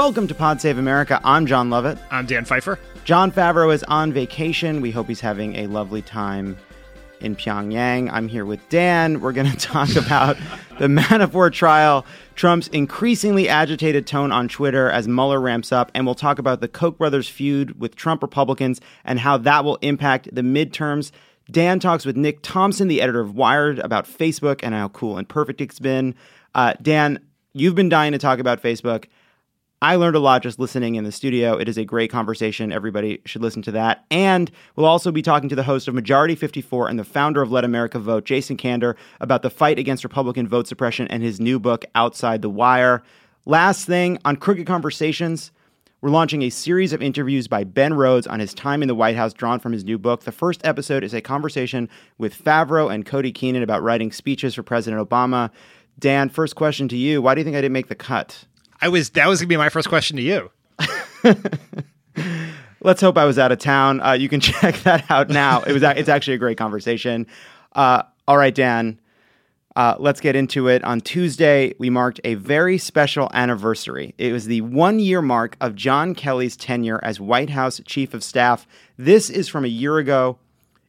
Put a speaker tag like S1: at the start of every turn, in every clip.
S1: Welcome to Pod Save America. I'm Jon Lovett.
S2: I'm Dan Pfeiffer.
S1: Jon Favreau is on vacation. We hope he's having a lovely time in Pyongyang. I'm here with Dan. We're going to talk about the Manafort trial, Trump's increasingly agitated tone on Twitter as Mueller ramps up, and we'll talk about the Koch brothers feud with Trump Republicans and how that will impact the midterms. Dan talks with Nick Thompson, the editor of Wired, about Facebook and how cool and perfect it's been. Uh, Dan, you've been dying to talk about Facebook. I learned a lot just listening in the studio. It is a great conversation. Everybody should listen to that. And we'll also be talking to the host of Majority 54 and the founder of Let America Vote, Jason Kander, about the fight against Republican vote suppression and his new book, Outside the Wire. Last thing on Crooked Conversations, we're launching a series of interviews by Ben Rhodes on his time in the White House, drawn from his new book. The first episode is a conversation with Favreau and Cody Keenan about writing speeches for President Obama. Dan, first question to you. Why do you think I didn't make the cut?
S2: I was that was gonna be my first question to you.
S1: Let's hope I was out of town. Uh, you can check that out now. It was it's actually a great conversation. Uh, all right, Dan. Uh, let's get into it. On Tuesday, we marked a very special anniversary. It was the one year mark of John Kelly's tenure as White House Chief of Staff. This is from a year ago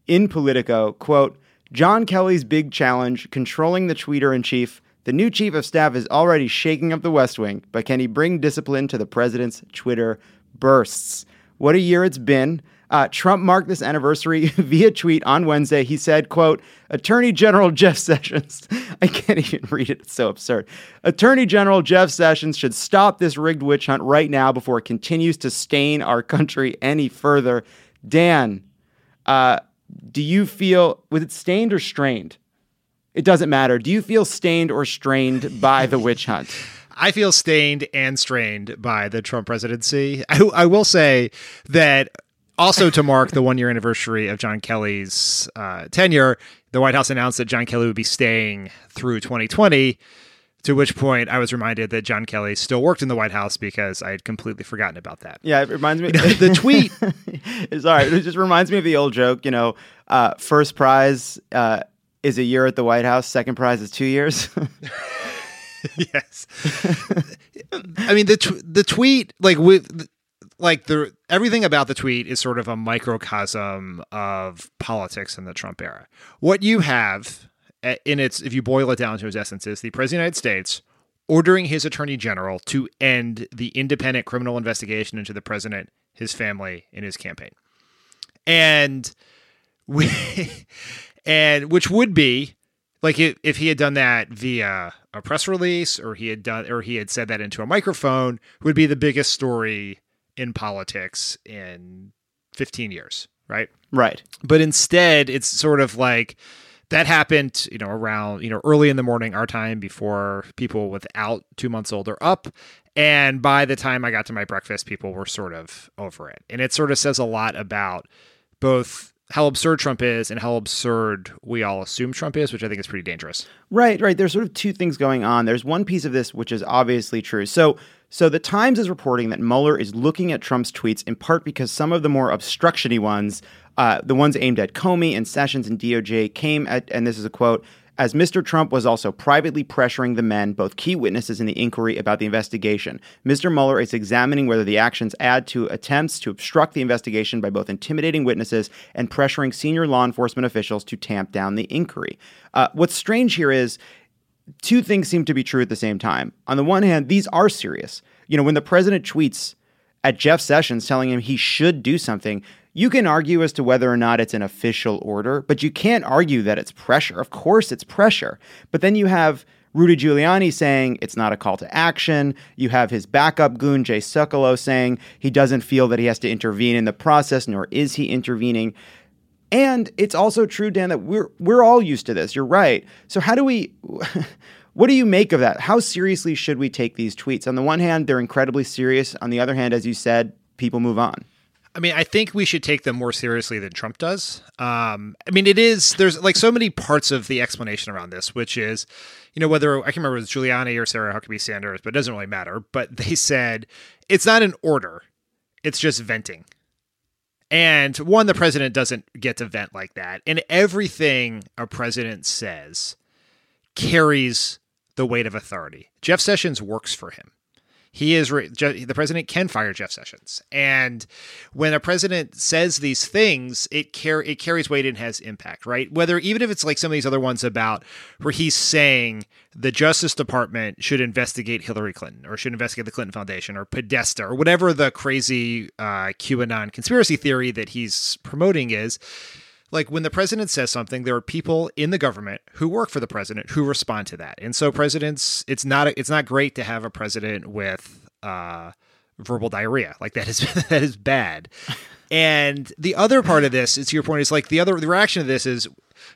S1: in Politico. Quote John Kelly's big challenge, controlling the tweeter in chief, the new chief of staff is already shaking up the West Wing, but can he bring discipline to the president's Twitter bursts? What a year it's been. Uh, Trump marked this anniversary via tweet on Wednesday. He said, quote, Attorney General Jeff Sessions, I can't even read it, it's so absurd. Attorney General Jeff Sessions should stop this rigged witch hunt right now before it continues to stain our country any further. Dan, uh, do you feel, was it stained or strained? It doesn't matter. Do you feel stained or strained by the witch hunt?
S2: I feel stained and strained by the Trump presidency. I, I will say that also to mark the one year anniversary of John Kelly's uh, tenure, the White House announced that John Kelly would be staying through 2020. To which point, I was reminded that John Kelly still worked in the White House because I had completely forgotten about that.
S1: Yeah, it reminds me.
S2: You know, the tweet.
S1: Is sorry, it just reminds me of the old joke. You know, uh, first prize uh, is a year at the White House. Second prize is two years.
S2: yes. I mean the t- the tweet like with like the everything about the tweet is sort of a microcosm of politics in the Trump era. What you have eh, in its if you boil it down to its essence is the president of the United States ordering his attorney general to end the independent criminal investigation into the president, his family, and his campaign. And we and which would be like if, he had done that via a press release or he had done or he had said that into a microphone would be the biggest story in politics in 15 years right?
S1: Right.
S2: But instead it's sort of like that happened you know around you know early in the morning our time before people without two months old are up. And by the time i got to my breakfast people were sort of over it. And it sort of says a lot about both how absurd Trump is and how absurd we all assume Trump is, which I think is pretty dangerous.
S1: Right, right. There's sort of two things going on. There's one piece of this which is obviously true. So, so the Times is reporting that Mueller is looking at Trump's tweets in part because some of the more obstructiony ones, uh, the ones aimed at Comey and Sessions and DOJ, came at, and this is a quote, as Mr. Trump was also privately pressuring the men, both key witnesses in the inquiry about the investigation. Mr. Mueller is examining whether the actions add to attempts to obstruct the investigation by both intimidating witnesses and pressuring senior law enforcement officials to tamp down the inquiry. Uh, what's strange here is two things seem to be true at the same time. On the one hand, these are serious. You know, when the president tweets, at Jeff Sessions telling him he should do something. You can argue as to whether or not it's an official order, but you can't argue that it's pressure. Of course, it's pressure. But then you have Rudy Giuliani saying it's not a call to action. You have his backup goon, Jay Sekulow, saying he doesn't feel that he has to intervene in the process, nor is he intervening. And it's also true, Dan, that we're we're all used to this. You're right. So how do we what do you make of that? How seriously should we take these tweets? On the one hand, they're incredibly serious. On the other hand, as you said, people move on.
S2: I mean, I think we should take them more seriously than Trump does. Um, I mean, it is there's like so many parts of the explanation around this, which is, you know, whether I can remember it was Giuliani or Sarah Huckabee Sanders, but it doesn't really matter. But they said it's not an order; it's just venting. And one, the president doesn't get to vent like that, and everything a president says carries the weight of authority. Jeff Sessions works for him he is the president can fire Jeff Sessions, and when a president says these things, it car- it carries weight and has impact, right? Whether even if it's like some of these other ones about where he's saying the Justice Department should investigate Hillary Clinton or should investigate the Clinton Foundation or Podesta or whatever the crazy uh, QAnon conspiracy theory that he's promoting is like when the president says something there are people in the government who work for the president who respond to that. And so presidents it's not it's not great to have a president with uh, verbal diarrhea. Like that is that is bad. And the other part of this is to your point is like the other the reaction to this is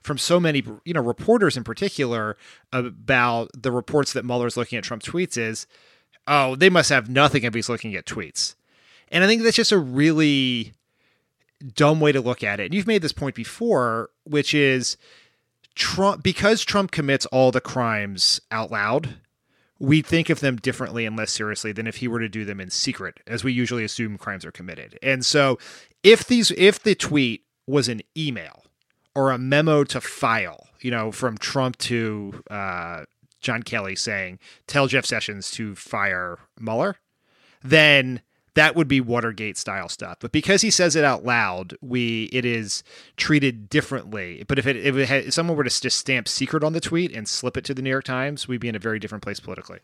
S2: from so many you know reporters in particular about the reports that Mueller's looking at Trump tweets is oh they must have nothing if he's looking at tweets. And I think that's just a really dumb way to look at it. And you've made this point before, which is Trump because Trump commits all the crimes out loud, we think of them differently and less seriously than if he were to do them in secret, as we usually assume crimes are committed. And so if these if the tweet was an email or a memo to file, you know, from Trump to uh, John Kelly saying, tell Jeff Sessions to fire Mueller, then that would be Watergate style stuff. But because he says it out loud, we it is treated differently. But if it if, it had, if someone were to just stamp secret on the tweet and slip it to the New York Times, we'd be in a very different place politically.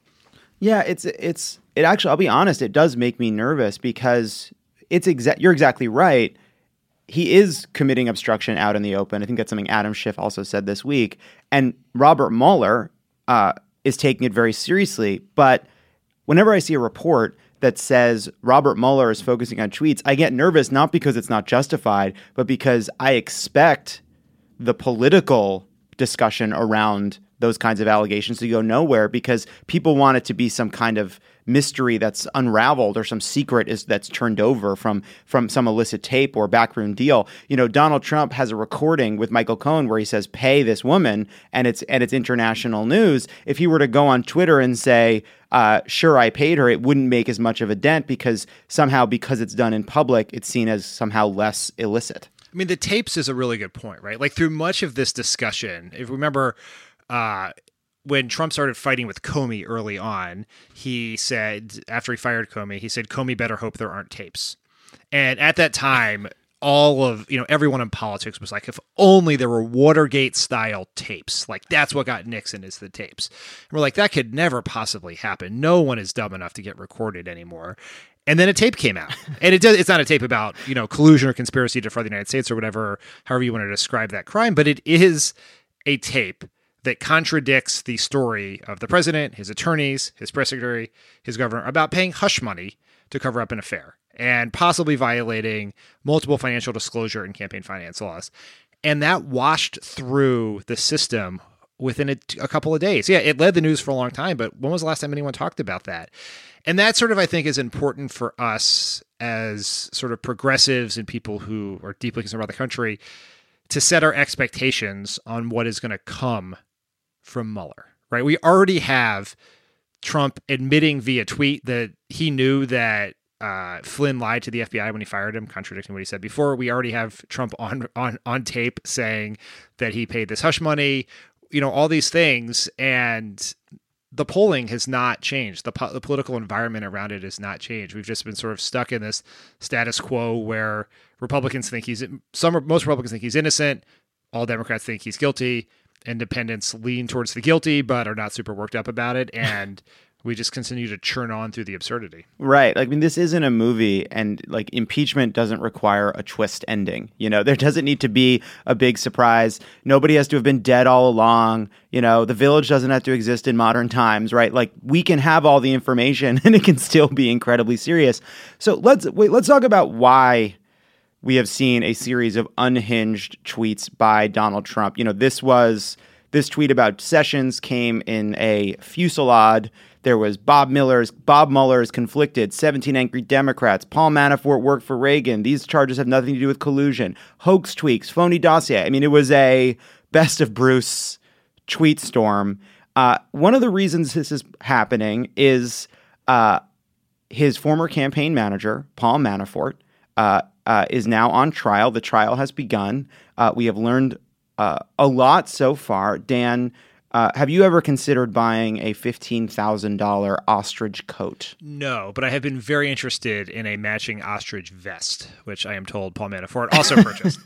S1: Yeah, it's it's it actually. I'll be honest. It does make me nervous because it's exact. You're exactly right. He is committing obstruction out in the open. I think that's something Adam Schiff also said this week. And Robert Mueller uh, is taking it very seriously. But whenever I see a report that says Robert Mueller is focusing on tweets, I get nervous not because it's not justified, but because I expect the political discussion around those kinds of allegations to go nowhere because people want it to be some kind of mystery that's unraveled or some secret is that's turned over from from some illicit tape or backroom deal. You know, Donald Trump has a recording with Michael Cohen where he says pay this woman and it's and it's international news. If he were to go on Twitter and say uh, sure I paid her, it wouldn't make as much of a dent because somehow because it's done in public, it's seen as somehow less illicit.
S2: I mean, the tapes is a really good point, right? Like through much of this discussion, if you remember, uh, when Trump started fighting with Comey early on, he said after he fired Comey, he said Comey better hope there aren't tapes. And at that time, all of you know everyone in politics was like if only there were watergate style tapes. Like that's what got nixon is the tapes. And we're like that could never possibly happen. No one is dumb enough to get recorded anymore. And then a tape came out. And it does it's not a tape about you know collusion or conspiracy to defraud the united states or whatever however you want to describe that crime but it is a tape that contradicts the story of the president, his attorneys, his press secretary, his governor about paying hush money to cover up an affair and possibly violating multiple financial disclosure and campaign finance laws. And that washed through the system within a, a, couple of days. Yeah, it led the news for a long time, but when was the last time anyone talked about that? And that sort of, I think, is important for us as sort of progressives and people who are deeply concerned about the country to set our expectations on what is going to come from Mueller, right? We already have Trump admitting via tweet that he knew that uh, Flynn lied to the FBI when he fired him, contradicting what he said before. We already have Trump on on on tape saying that he paid this hush money. You know all these things, and the polling has not changed. The, po- the political environment around it has not changed. We've just been sort of stuck in this status quo where Republicans think he's some most Republicans think he's innocent. All Democrats think he's guilty independents lean towards the guilty but are not super worked up about it and we just continue to churn on through the absurdity.
S1: Right. Like, I mean, this isn't a movie, and like impeachment doesn't require a twist ending. You know, there doesn't need to be a big surprise. Nobody has to have been dead all along. You know, the village doesn't have to exist in modern times, right? Like, we can have all the information, and it can still be incredibly serious. So let's wait. Let's talk about why we have seen a series of unhinged tweets by Donald Trump. You know, this was this tweet about Sessions came in a fusillade there was Bob Miller's Bob Mueller's conflicted, 17 angry Democrats. Paul Manafort worked for Reagan. These charges have nothing to do with collusion. Hoax tweaks, phony dossier. I mean, it was a best of Bruce tweet storm. Uh, one of the reasons this is happening is uh, his former campaign manager, Paul Manafort, uh, uh is now on trial. The trial has begun. Uh, we have learned uh, a lot so far. Dan uh, have you ever considered buying a $15,000 ostrich coat?
S2: No, but I have been very interested in a matching ostrich vest, which I am told Paul Manafort also purchased.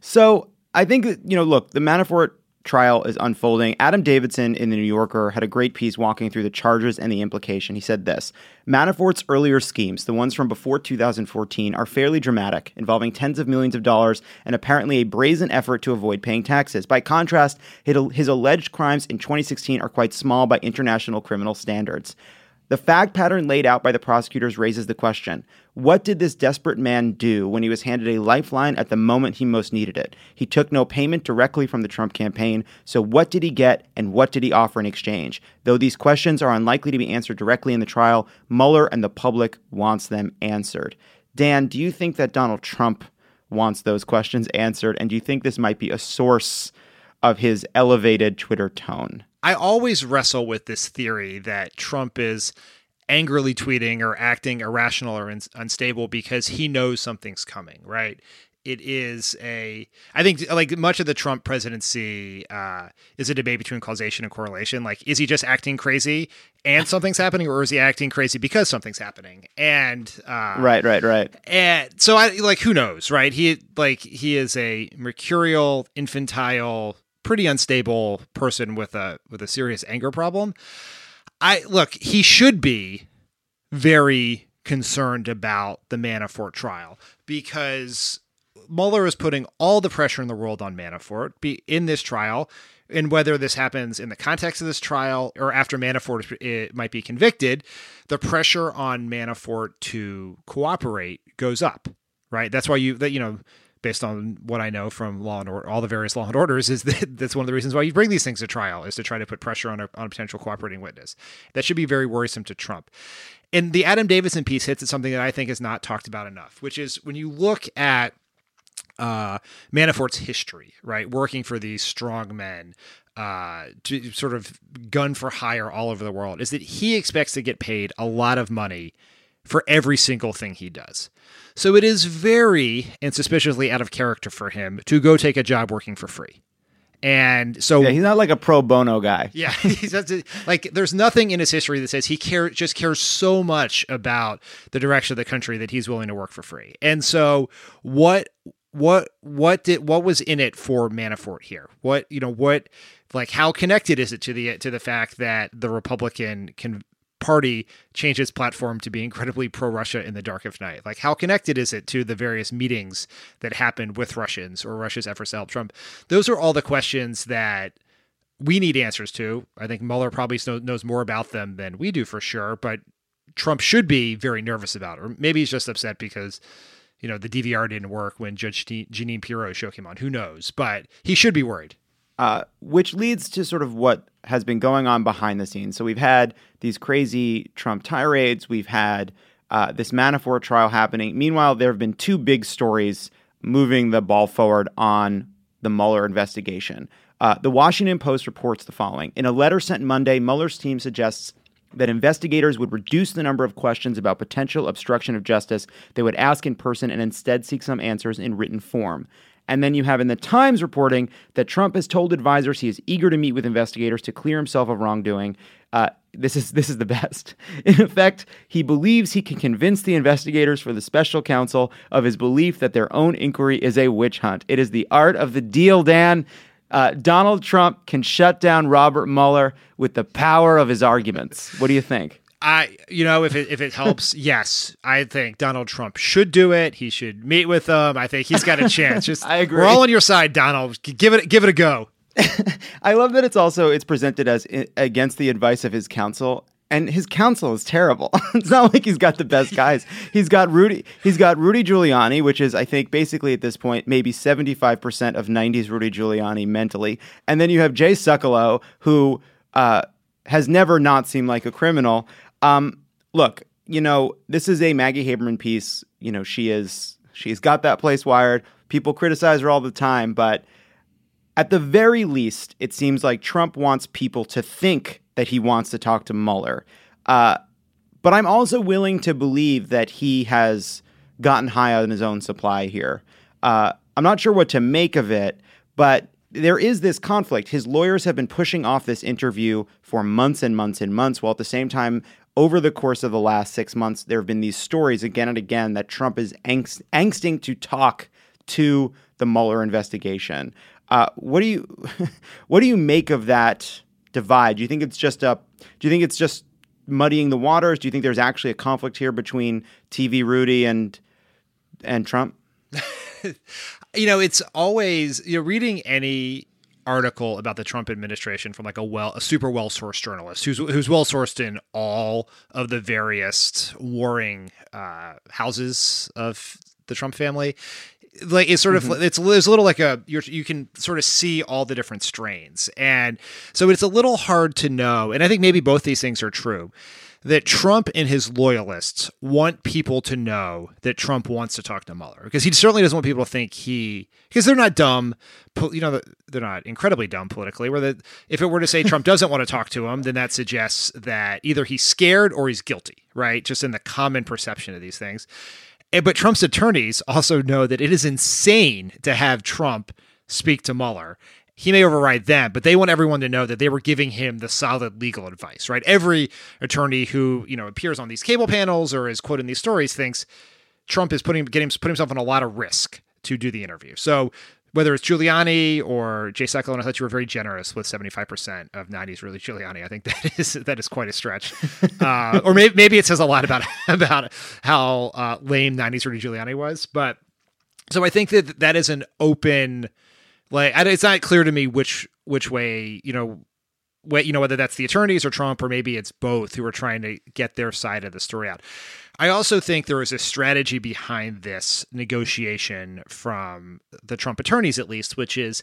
S1: so I think, you know, look, the Manafort trial is unfolding. Adam Davidson in the New Yorker had a great piece walking through the charges and the implication. He said this Manafort's earlier schemes, the ones from before 2014, are fairly dramatic, involving tens of millions of dollars and apparently a brazen effort to avoid paying taxes. By contrast, his alleged crimes in 2016 are quite small by international criminal standards. The fact pattern laid out by the prosecutors raises the question what did this desperate man do when he was handed a lifeline at the moment he most needed it? He took no payment directly from the Trump campaign, so what did he get and what did he offer in exchange? Though these questions are unlikely to be answered directly in the trial, Mueller and the public wants them answered. Dan, do you think that Donald Trump wants those questions answered and do you think this might be a source of his elevated Twitter tone?
S2: I always wrestle with this theory that Trump is angrily tweeting or acting irrational or in- unstable because he knows something's coming, right? It is a, I think, like much of the Trump presidency uh, is a debate between causation and correlation. Like, is he just acting crazy and something's happening, or is he acting crazy because something's happening? And uh,
S1: right, right, right.
S2: And so, I like, who knows, right? He like he is a mercurial, infantile, pretty unstable person with a with a serious anger problem. I look, he should be very concerned about the Manafort trial because Mueller is putting all the pressure in the world on Manafort be in this trial. And whether this happens in the context of this trial or after Manafort it might be convicted, the pressure on Manafort to cooperate goes up, right? That's why you that you know based on what I know from law and order, all the various law and orders, is that that's one of the reasons why you bring these things to trial is to try to put pressure on a, on a potential cooperating witness. That should be very worrisome to Trump. And the Adam Davidson piece hits at something that I think is not talked about enough, which is when you look at uh, Manafort's history, right, working for these strong men, uh, to sort of gun for hire all over the world, is that he expects to get paid a lot of money for every single thing he does. So it is very and suspiciously out of character for him to go take a job working for free. And so
S1: yeah, he's not like a pro bono guy.
S2: Yeah, he's like there's nothing in his history that says he care just cares so much about the direction of the country that he's willing to work for free. And so what what what did what was in it for Manafort here? What you know what like how connected is it to the to the fact that the Republican can party changed its platform to be incredibly pro Russia in the dark of night? Like, how connected is it to the various meetings that happened with Russians or Russia's efforts to help Trump? Those are all the questions that we need answers to. I think Mueller probably knows more about them than we do for sure, but Trump should be very nervous about it. Or maybe he's just upset because, you know, the DVR didn't work when Judge Jeanine Pirro shook him on. Who knows? But he should be worried.
S1: Uh, which leads to sort of what has been going on behind the scenes. So we've had these crazy Trump tirades. We've had uh, this Manafort trial happening. Meanwhile, there have been two big stories moving the ball forward on the Mueller investigation. Uh, the Washington Post reports the following In a letter sent Monday, Mueller's team suggests that investigators would reduce the number of questions about potential obstruction of justice they would ask in person and instead seek some answers in written form. And then you have in the Times reporting that Trump has told advisors he is eager to meet with investigators to clear himself of wrongdoing. Uh, this is this is the best. In effect, he believes he can convince the investigators for the special counsel of his belief that their own inquiry is a witch hunt. It is the art of the deal, Dan. Uh, Donald Trump can shut down Robert Mueller with the power of his arguments. What do you think?
S2: I, you know, if it if it helps, yes, I think Donald Trump should do it. He should meet with them. I think he's got a chance. Just,
S1: I agree.
S2: We're all on your side, Donald. Give it, give it a go.
S1: I love that it's also it's presented as against the advice of his counsel, and his counsel is terrible. it's not like he's got the best guys. He's got Rudy. He's got Rudy Giuliani, which is I think basically at this point maybe seventy five percent of '90s Rudy Giuliani mentally, and then you have Jay Sekulow, who uh, has never not seemed like a criminal. Um, look, you know this is a Maggie Haberman piece. You know she is she's got that place wired. People criticize her all the time, but at the very least, it seems like Trump wants people to think that he wants to talk to Mueller. Uh, but I'm also willing to believe that he has gotten high on his own supply here. Uh, I'm not sure what to make of it, but there is this conflict. His lawyers have been pushing off this interview for months and months and months, while at the same time, over the course of the last six months, there have been these stories again and again that Trump is angst- angsting to talk to the Mueller investigation. Uh, what do you what do you make of that divide? Do you think it's just a do you think it's just muddying the waters? Do you think there's actually a conflict here between TV Rudy and and Trump?
S2: you know, it's always you know reading any article about the Trump administration from like a well a super well sourced journalist who's who's well sourced in all of the various warring uh, houses of the Trump family. Like it's sort of it's, it's a little like a you're, you can sort of see all the different strains, and so it's a little hard to know. And I think maybe both these things are true that Trump and his loyalists want people to know that Trump wants to talk to Mueller because he certainly doesn't want people to think he because they're not dumb, you know, they're not incredibly dumb politically. Where that if it were to say Trump doesn't want to talk to him, then that suggests that either he's scared or he's guilty, right? Just in the common perception of these things. Eh, but Trump's attorneys also know that it is insane to have Trump speak to Mueller he may override them, but they want everyone to know that they were giving him the solid legal advice, right? Every attorney who, you know, appears on these cable panels or is quoted in these stories thinks Trump is putting getting put himself on a lot of risk to do the interview. So whether it's Giuliani or Jay Sekulow, and I thought you were very generous with 75% of 90s Rudy Giuliani. I think that is that is quite a stretch. uh, or maybe, maybe it says a lot about about how uh, lame 90s Rudy Giuliani was. But so I think that that is an open like it's not clear to me which which way you know what you know whether that's the attorneys or Trump or maybe it's both who are trying to get their side of the story out. I also think there is a strategy behind this negotiation from the Trump attorneys, at least, which is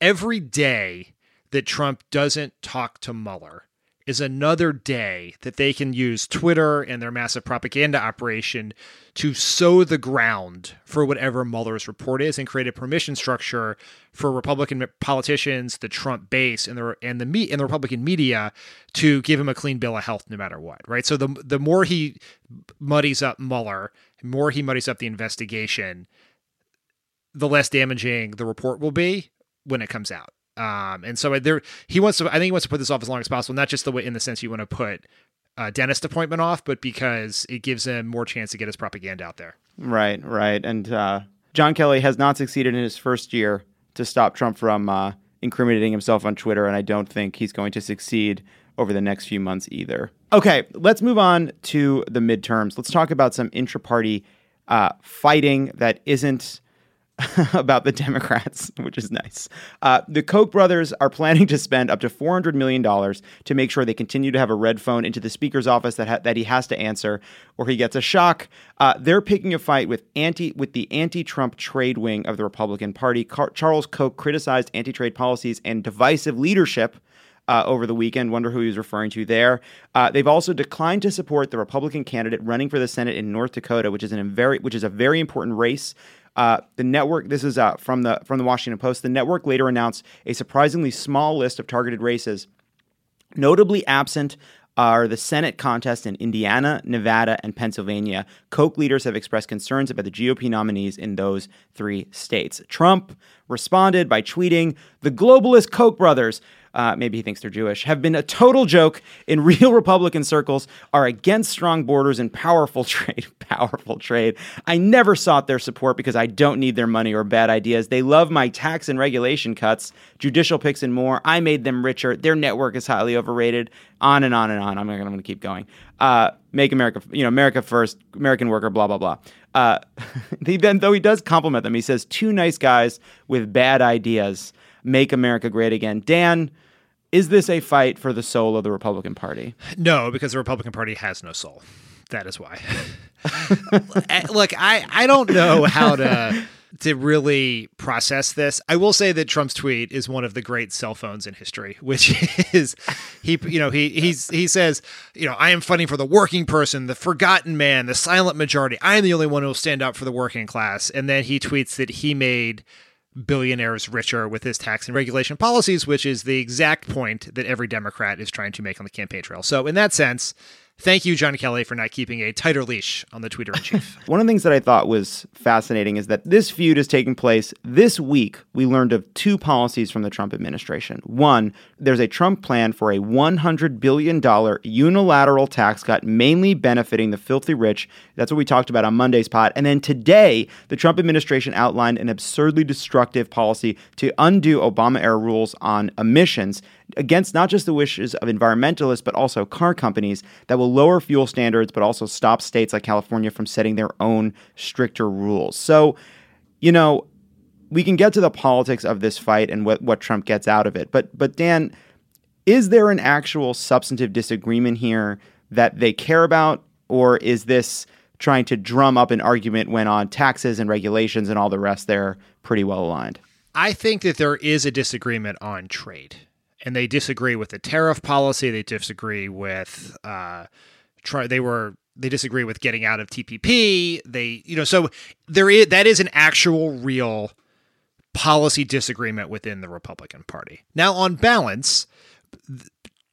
S2: every day that Trump doesn't talk to Mueller is another day that they can use Twitter and their massive propaganda operation to sow the ground for whatever Mueller's report is and create a permission structure for Republican politicians, the Trump base, and the and the me and the Republican media to give him a clean bill of health no matter what. Right. So the the more he muddies up Mueller, the more he muddies up the investigation, the less damaging the report will be when it comes out. Um, and so there, he wants to. I think he wants to put this off as long as possible. Not just the way in the sense you want to put a dentist appointment off, but because it gives him more chance to get his propaganda out there.
S1: Right, right. And uh, John Kelly has not succeeded in his first year to stop Trump from uh, incriminating himself on Twitter, and I don't think he's going to succeed over the next few months either. Okay, let's move on to the midterms. Let's talk about some intra-party uh, fighting that isn't about the Democrats, which is nice. Uh, the Koch brothers are planning to spend up to $400 million to make sure they continue to have a red phone into the speaker's office that, ha- that he has to answer or he gets a shock. Uh, they're picking a fight with anti with the anti-Trump trade wing of the Republican Party. Car- Charles Koch criticized anti-trade policies and divisive leadership uh, over the weekend. Wonder who he was referring to there. Uh, they've also declined to support the Republican candidate running for the Senate in North Dakota, which is an very which is a very important race. Uh, the network. This is uh, from the from the Washington Post. The network later announced a surprisingly small list of targeted races, notably absent. Are the Senate contests in Indiana, Nevada, and Pennsylvania. Koch leaders have expressed concerns about the GOP nominees in those three states. Trump responded by tweeting, The globalist Koch brothers uh, maybe he thinks they're Jewish, have been a total joke in real Republican circles, are against strong borders and powerful trade. powerful trade. I never sought their support because I don't need their money or bad ideas. They love my tax and regulation cuts, judicial picks, and more. I made them richer. Their network is highly overrated. On and on and on. I'm going to keep going. Uh, make America, you know, America first, American worker, blah blah blah. Uh, he then, though he does compliment them, he says, two nice guys with bad ideas make America great again. Dan, is this a fight for the soul of the Republican Party?
S2: No, because the Republican Party has no soul. That is why. Eh, look, I, I don't know how to to really process this. I will say that Trump's tweet is one of the great cell phones in history, which is he you know he he's he says, you know, I am fighting for the working person, the forgotten man, the silent majority. I am the only one who will stand up for the working class. And then he tweets that he made billionaires richer with his tax and regulation policies, which is the exact point that every Democrat is trying to make on the campaign trail. So in that sense, Thank you, John Kelly, for not keeping a tighter leash on the Tweeter in chief.
S1: One of the things that I thought was fascinating is that this feud is taking place this week. We learned of two policies from the Trump administration. One, there's a Trump plan for a $100 billion unilateral tax cut, mainly benefiting the filthy rich. That's what we talked about on Monday's pod. And then today, the Trump administration outlined an absurdly destructive policy to undo Obama era rules on emissions against not just the wishes of environmentalists, but also car companies that will lower fuel standards, but also stop states like California from setting their own stricter rules. So, you know, we can get to the politics of this fight and what, what Trump gets out of it. But but Dan, is there an actual substantive disagreement here that they care about, or is this trying to drum up an argument when on taxes and regulations and all the rest they're pretty well aligned?
S2: I think that there is a disagreement on trade and they disagree with the tariff policy. They disagree with uh, try. They were they disagree with getting out of TPP. They you know so there is that is an actual real policy disagreement within the Republican Party. Now on balance.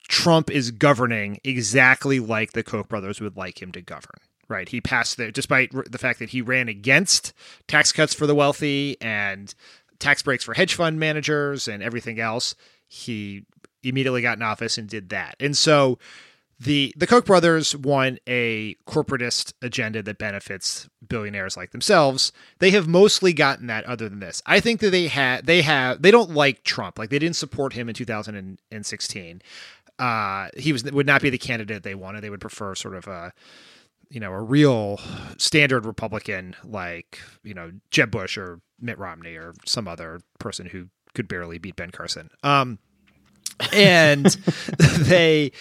S2: Trump is governing exactly like the Koch brothers would like him to govern. Right. He passed the, despite the fact that he ran against tax cuts for the wealthy and tax breaks for hedge fund managers and everything else he immediately got in office and did that. And so the the Koch brothers want a corporatist agenda that benefits billionaires like themselves. They have mostly gotten that other than this. I think that they had they have they don't like Trump. Like they didn't support him in 2016. Uh, he was would not be the candidate they wanted. They would prefer sort of a you know a real standard Republican like you know Jeb Bush or Mitt Romney or some other person who could barely beat Ben Carson. Um, and they,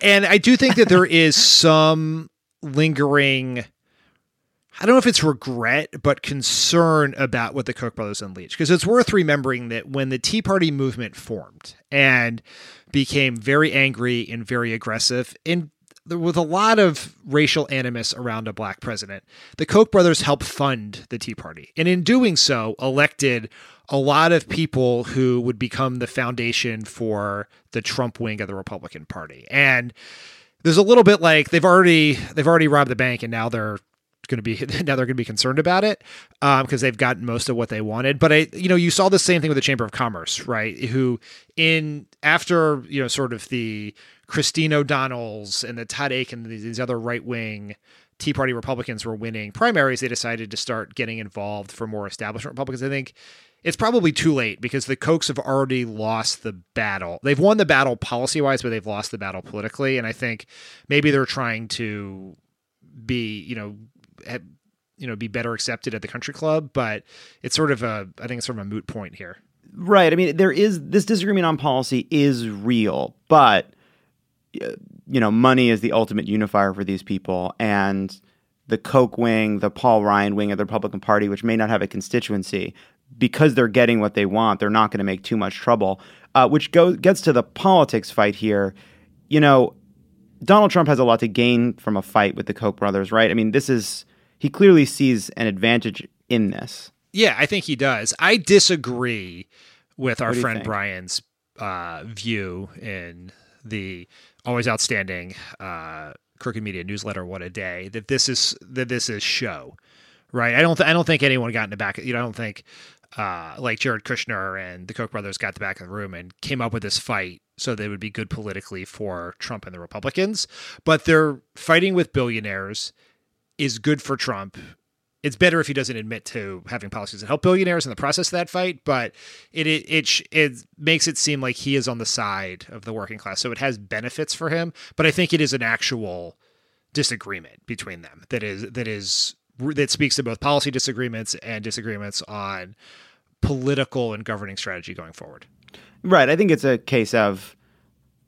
S2: and I do think that there is some lingering. I don't know if it's regret, but concern about what the Koch brothers unleashed. Because it's worth remembering that when the Tea Party movement formed and became very angry and very aggressive, and with a lot of racial animus around a black president, the Koch brothers helped fund the Tea Party. And in doing so, elected a lot of people who would become the foundation for the Trump wing of the Republican Party. And there's a little bit like they've already they've already robbed the bank and now they're going to be now they're going to be concerned about it because um, they've gotten most of what they wanted. But I, you know, you saw the same thing with the Chamber of Commerce, right? Who in after you know sort of the Christine O'Donnell's and the Todd and these other right wing Tea Party Republicans were winning primaries, they decided to start getting involved for more establishment Republicans. I think it's probably too late because the Kochs have already lost the battle. They've won the battle policy wise, but they've lost the battle politically. And I think maybe they're trying to be, you know, have, you know, be better accepted at the country club. But it's sort of a, I think it's sort of a moot point here.
S1: Right. I mean, there is this disagreement on policy is real, but uh, you know, money is the ultimate unifier for these people, and the Koch wing, the Paul Ryan wing of the Republican Party, which may not have a constituency, because they're getting what they want, they're not going to make too much trouble. Uh, which goes gets to the politics fight here. You know, Donald Trump has a lot to gain from a fight with the Koch brothers, right? I mean, this is he clearly sees an advantage in this.
S2: Yeah, I think he does. I disagree with our friend Brian's uh, view in the always outstanding uh, Crooked Media newsletter. What a day that this is that this is show, right? I don't th- I don't think anyone got in the back. You know, I don't think uh, like Jared Kushner and the Koch brothers got the back of the room and came up with this fight so they would be good politically for Trump and the Republicans. But they're fighting with billionaires is good for Trump. It's better if he doesn't admit to having policies that help billionaires in the process of that fight, but it it it, it makes it seem like he is on the side of the working class, so it has benefits for him. But I think it is an actual disagreement between them that is that is that speaks to both policy disagreements and disagreements on political and governing strategy going forward.
S1: Right. I think it's a case of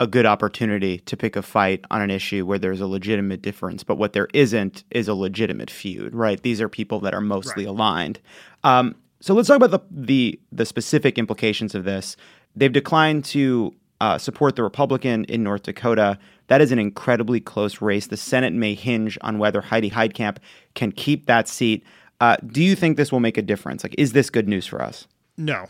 S1: a good opportunity to pick a fight on an issue where there's a legitimate difference, but what there isn't is a legitimate feud. Right. These are people that are mostly right. aligned. Um, so let's talk about the, the the specific implications of this. They've declined to uh, support the Republican in North Dakota. That is an incredibly close race. The Senate may hinge on whether Heidi Heitkamp can keep that seat. Uh, do you think this will make a difference? Like, is this good news for us?
S2: No.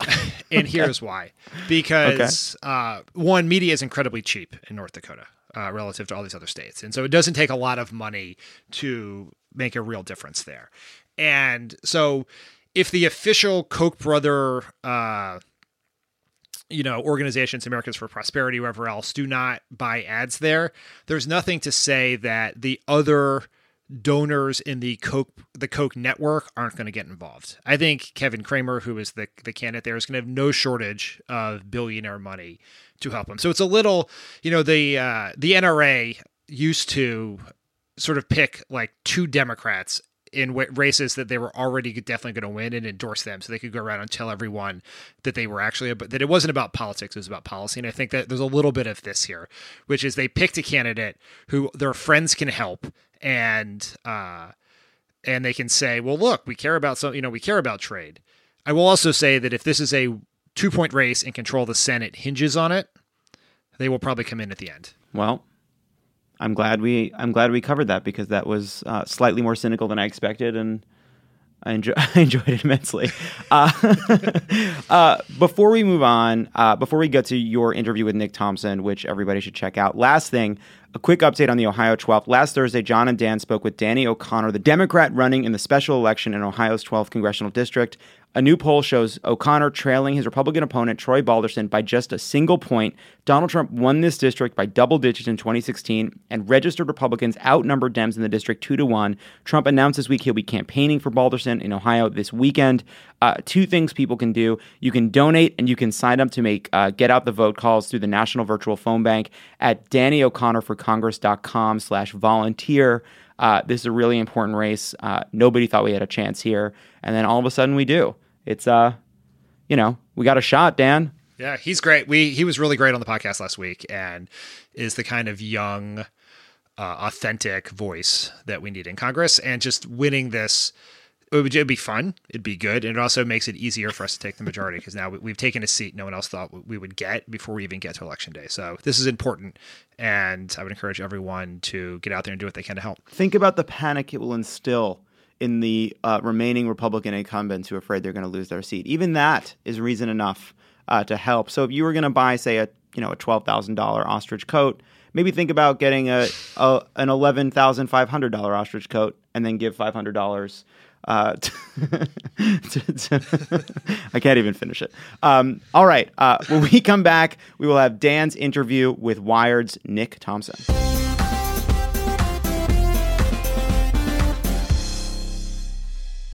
S2: and here's why. Because okay. uh, one, media is incredibly cheap in North Dakota uh, relative to all these other states. And so it doesn't take a lot of money to make a real difference there. And so if the official Koch brother, uh, you know, organizations, Americans for Prosperity, whoever else, do not buy ads there, there's nothing to say that the other donors in the Koch the Koch network aren't going to get involved. I think Kevin Cramer, who is the the candidate there, is going to have no shortage of billionaire money to help him. So it's a little, you know, the uh, the NRA used to sort of pick like two Democrats in races that they were already definitely going to win and endorse them so they could go around and tell everyone that they were actually but that it wasn't about politics it was about policy and i think that there's a little bit of this here which is they picked a candidate who their friends can help and uh, and they can say, well, look, we care about some, you know, we care about trade. I will also say that if this is a two point race and control the Senate hinges on it, they will probably come in at the end.
S1: Well, I'm glad we I'm glad we covered that because that was uh, slightly more cynical than I expected, and I, enjoy, I enjoyed it immensely. Uh, uh, before we move on, uh, before we get to your interview with Nick Thompson, which everybody should check out, last thing, a quick update on the Ohio 12th. Last Thursday, John and Dan spoke with Danny O'Connor, the Democrat running in the special election in Ohio's 12th congressional district. A new poll shows O'Connor trailing his Republican opponent, Troy Balderson, by just a single point. Donald Trump won this district by double digits in 2016, and registered Republicans outnumbered Dems in the district 2 to 1. Trump announced this week he'll be campaigning for Balderson in Ohio this weekend. Uh, two things people can do you can donate and you can sign up to make uh, get out the vote calls through the National Virtual Phone Bank at DannyO'ConnorForCongress.com slash volunteer. Uh, this is a really important race. Uh, nobody thought we had a chance here, and then all of a sudden we do. It's uh, you know, we got a shot, Dan.
S2: Yeah, he's great. We he was really great on the podcast last week, and is the kind of young, uh, authentic voice that we need in Congress, and just winning this it would be fun. It'd be good, and it also makes it easier for us to take the majority because now we've taken a seat no one else thought we would get before we even get to election day. So this is important, and I would encourage everyone to get out there and do what they can to help.
S1: Think about the panic it will instill in the uh, remaining Republican incumbents who are afraid they're going to lose their seat. Even that is reason enough uh, to help. So if you were going to buy, say, a you know a twelve thousand dollar ostrich coat, maybe think about getting a, a an eleven thousand five hundred dollar ostrich coat and then give five hundred dollars uh, I can't even finish it. Um, all right. Uh, when we come back, we will have Dan's interview with Wired's Nick Thompson.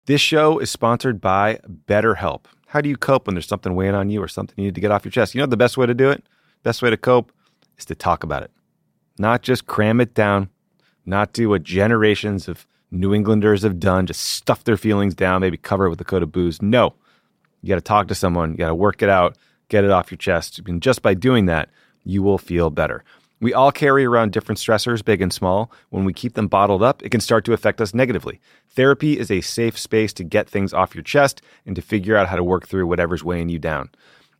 S3: This show is sponsored by BetterHelp. How do you cope when there's something weighing on you or something you need to get off your chest? You know the best way to do it? Best way to cope is to talk about it. Not just cram it down, not do what generations of New Englanders have done, just stuff their feelings down, maybe cover it with a coat of booze. No, you got to talk to someone, you got to work it out, get it off your chest. And just by doing that, you will feel better. We all carry around different stressors, big and small. When we keep them bottled up, it can start to affect us negatively. Therapy is a safe space to get things off your chest and to figure out how to work through whatever's weighing you down.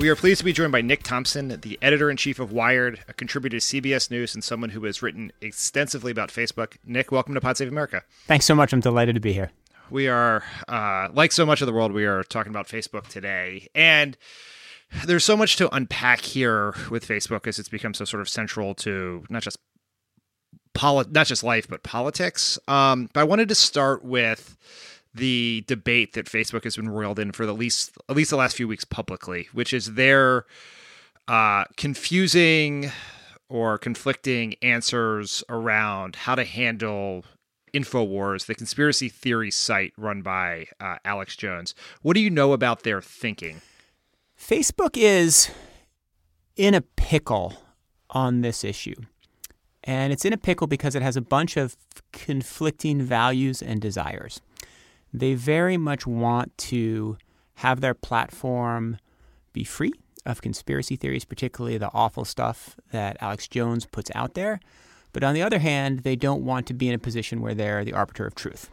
S2: We are pleased to be joined by Nick Thompson, the editor in chief of Wired, a contributor to CBS News, and someone who has written extensively about Facebook. Nick, welcome to Pod Save America.
S4: Thanks so much. I'm delighted to be here.
S2: We are, uh, like so much of the world, we are talking about Facebook today. And there's so much to unpack here with Facebook as it's become so sort of central to not just poli- not just life, but politics. Um, but I wanted to start with the debate that Facebook has been roiled in for the least at least the last few weeks publicly, which is their uh, confusing or conflicting answers around how to handle Infowars, the conspiracy theory site run by uh, Alex Jones. What do you know about their thinking?
S4: Facebook is in a pickle on this issue. And it's in a pickle because it has a bunch of conflicting values and desires they very much want to have their platform be free of conspiracy theories, particularly the awful stuff that Alex Jones puts out there. But on the other hand, they don't want to be in a position where they're the arbiter of truth.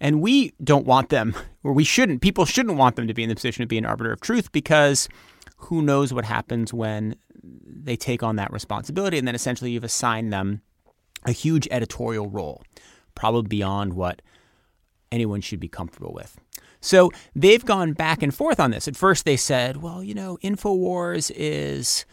S4: And we don't want them, or we shouldn't, people shouldn't want them to be in the position of being an arbiter of truth because who knows what happens when they take on that responsibility. And then essentially you've assigned them a huge editorial role, probably beyond what anyone should be comfortable with. So they've gone back and forth on this. At first, they said, well, you know, InfoWars is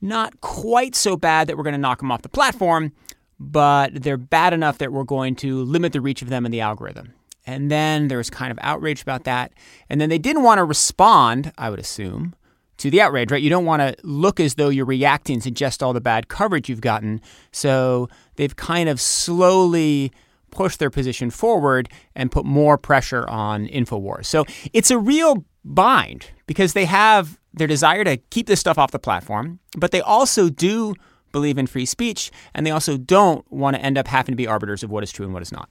S4: not quite so bad that we're going to knock them off the platform, but they're bad enough that we're going to limit the reach of them in the algorithm. And then there was kind of outrage about that. And then they didn't want to respond, I would assume, to the outrage, right? You don't want to look as though you're reacting to just all the bad coverage you've gotten. So they've kind of slowly push their position forward and put more pressure on InfoWars. So it's a real bind because they have their desire to keep this stuff off the platform, but they also do believe in free speech and they also don't want to end up having to be arbiters of what is true and what is not.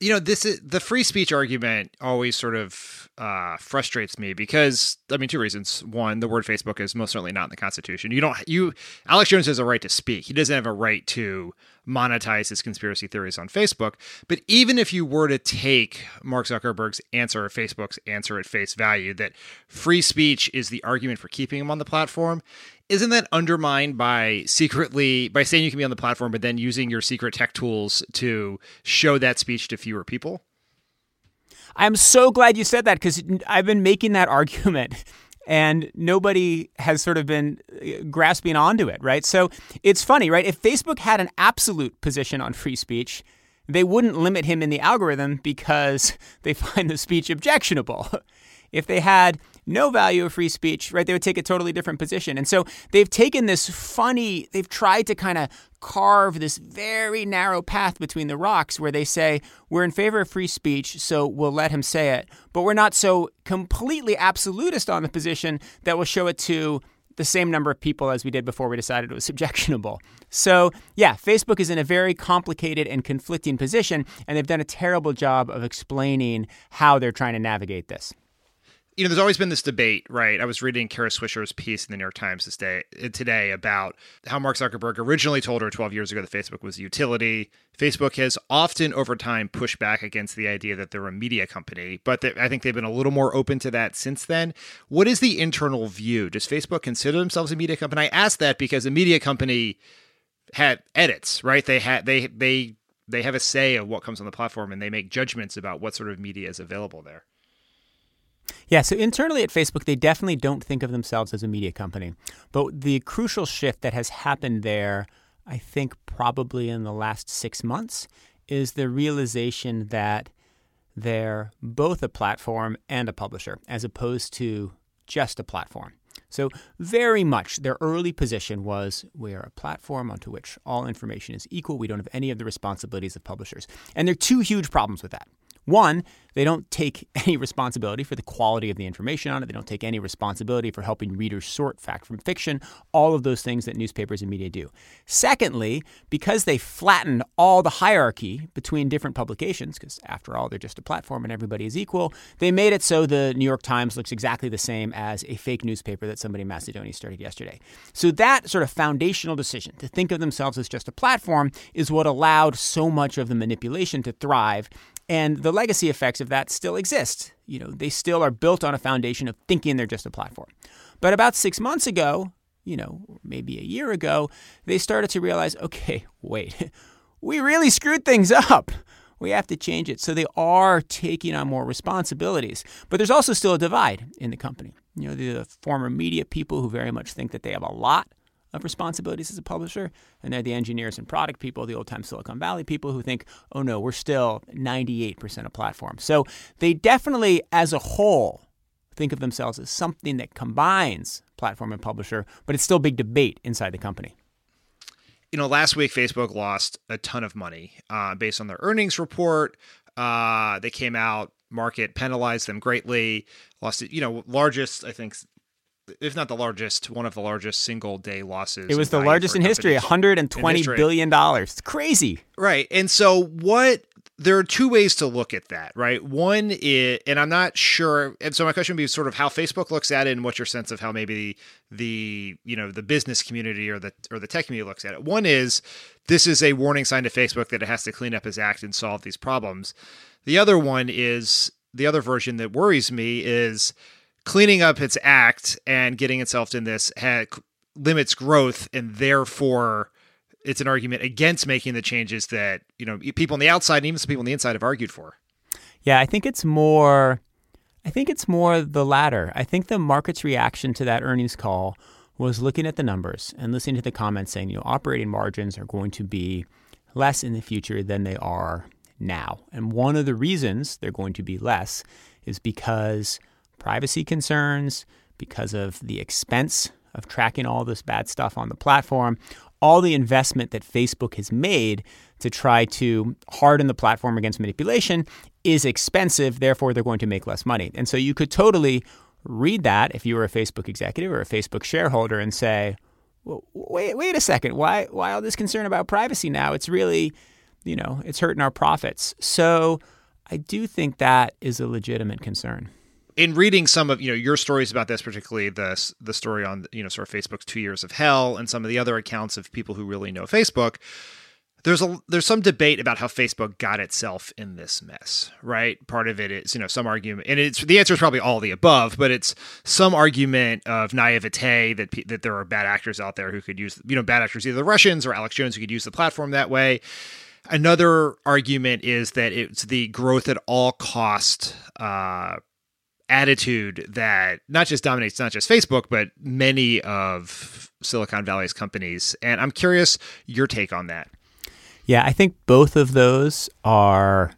S2: You know, this is the free speech argument always sort of uh, frustrates me because I mean two reasons. One, the word Facebook is most certainly not in the Constitution. You don't you Alex Jones has a right to speak. He doesn't have a right to monetize his conspiracy theories on Facebook. But even if you were to take Mark Zuckerberg's answer or Facebook's answer at face value that free speech is the argument for keeping him on the platform, isn't that undermined by secretly by saying you can be on the platform but then using your secret tech tools to show that speech to fewer people?
S4: I'm so glad you said that because I've been making that argument and nobody has sort of been uh, grasping onto it, right? So it's funny, right? If Facebook had an absolute position on free speech, they wouldn't limit him in the algorithm because they find the speech objectionable. if they had no value of free speech, right, they would take a totally different position. And so they've taken this funny, they've tried to kind of carve this very narrow path between the rocks where they say, we're in favor of free speech, so we'll let him say it. But we're not so completely absolutist on the position that we'll show it to the same number of people as we did before we decided it was objectionable. So, yeah, Facebook is in a very complicated and conflicting position, and they've done a terrible job of explaining how they're trying to navigate this
S2: you know, there's always been this debate, right? I was reading Kara Swisher's piece in the New York Times this day uh, today about how Mark Zuckerberg originally told her 12 years ago that Facebook was a utility. Facebook has often, over time, pushed back against the idea that they're a media company, but I think they've been a little more open to that since then. What is the internal view? Does Facebook consider themselves a media company? I ask that because a media company had edits, right? They had they they they have a say of what comes on the platform, and they make judgments about what sort of media is available there.
S4: Yeah, so internally at Facebook, they definitely don't think of themselves as a media company. But the crucial shift that has happened there, I think probably in the last six months, is the realization that they're both a platform and a publisher, as opposed to just a platform. So, very much their early position was we are a platform onto which all information is equal. We don't have any of the responsibilities of publishers. And there are two huge problems with that. One, they don't take any responsibility for the quality of the information on it. They don't take any responsibility for helping readers sort fact from fiction, all of those things that newspapers and media do. Secondly, because they flattened all the hierarchy between different publications, because after all, they're just a platform and everybody is equal, they made it so the New York Times looks exactly the same as a fake newspaper that somebody in Macedonia started yesterday. So that sort of foundational decision to think of themselves as just a platform is what allowed so much of the manipulation to thrive and the legacy effects of that still exist. You know, they still are built on a foundation of thinking they're just a platform. But about six months ago, you know, maybe a year ago, they started to realize, okay, wait, we really screwed things up. We have to change it. So they are taking on more responsibilities. But there's also still a divide in the company. You know, the former media people who very much think that they have a lot of responsibilities as a publisher. And they're the engineers and product people, the old time Silicon Valley people who think, oh no, we're still 98% a platform. So they definitely, as a whole, think of themselves as something that combines platform and publisher, but it's still big debate inside the company.
S2: You know, last week Facebook lost a ton of money uh, based on their earnings report. Uh, they came out, market penalized them greatly, lost, you know, largest, I think, if not the largest, one of the largest single day losses.
S4: It was the largest in history, 120 billion dollars. It's crazy.
S2: Right. And so what there are two ways to look at that, right? One is, and I'm not sure. And so my question would be sort of how Facebook looks at it, and what's your sense of how maybe the, the you know the business community or the or the tech community looks at it. One is this is a warning sign to Facebook that it has to clean up its act and solve these problems. The other one is the other version that worries me is cleaning up its act and getting itself in this ha- limits growth and therefore it's an argument against making the changes that you know people on the outside and even some people on the inside have argued for.
S4: Yeah i think it's more i think it's more the latter. I think the market's reaction to that earnings call was looking at the numbers and listening to the comments saying you know operating margins are going to be less in the future than they are now. And one of the reasons they're going to be less is because privacy concerns, because of the expense of tracking all this bad stuff on the platform, all the investment that Facebook has made to try to harden the platform against manipulation is expensive. Therefore, they're going to make less money. And so you could totally read that if you were a Facebook executive or a Facebook shareholder and say, well, wait, wait a second. Why, why all this concern about privacy now? It's really, you know, it's hurting our profits. So I do think that is a legitimate concern
S2: in reading some of you know your stories about this, particularly the the story on you know sort of Facebook's two years of hell and some of the other accounts of people who really know Facebook, there's a there's some debate about how Facebook got itself in this mess, right? Part of it is you know some argument, and it's the answer is probably all the above, but it's some argument of naivete that that there are bad actors out there who could use you know bad actors, either the Russians or Alex Jones, who could use the platform that way. Another argument is that it's the growth at all cost uh, attitude that not just dominates not just Facebook, but many of Silicon Valley's companies. And I'm curious your take on that.
S4: Yeah, I think both of those are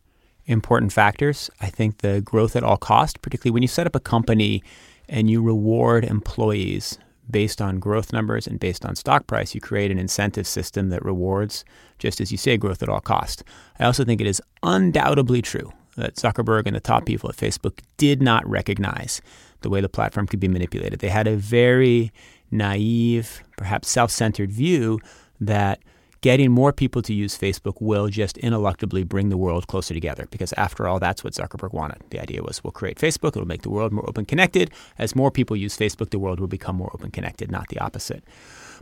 S4: important factors. I think the growth at all cost, particularly when you set up a company and you reward employees based on growth numbers and based on stock price, you create an incentive system that rewards, just as you say, growth at all cost. I also think it is undoubtedly true that Zuckerberg and the top mm-hmm. people at Facebook did not recognize the way the platform could be manipulated. They had a very naive, perhaps self centered view that getting more people to use Facebook will just ineluctably bring the world closer together. Because after all, that's what Zuckerberg wanted. The idea was we'll create Facebook, it'll make the world more open connected. As more people use Facebook, the world will become more open connected, not the opposite.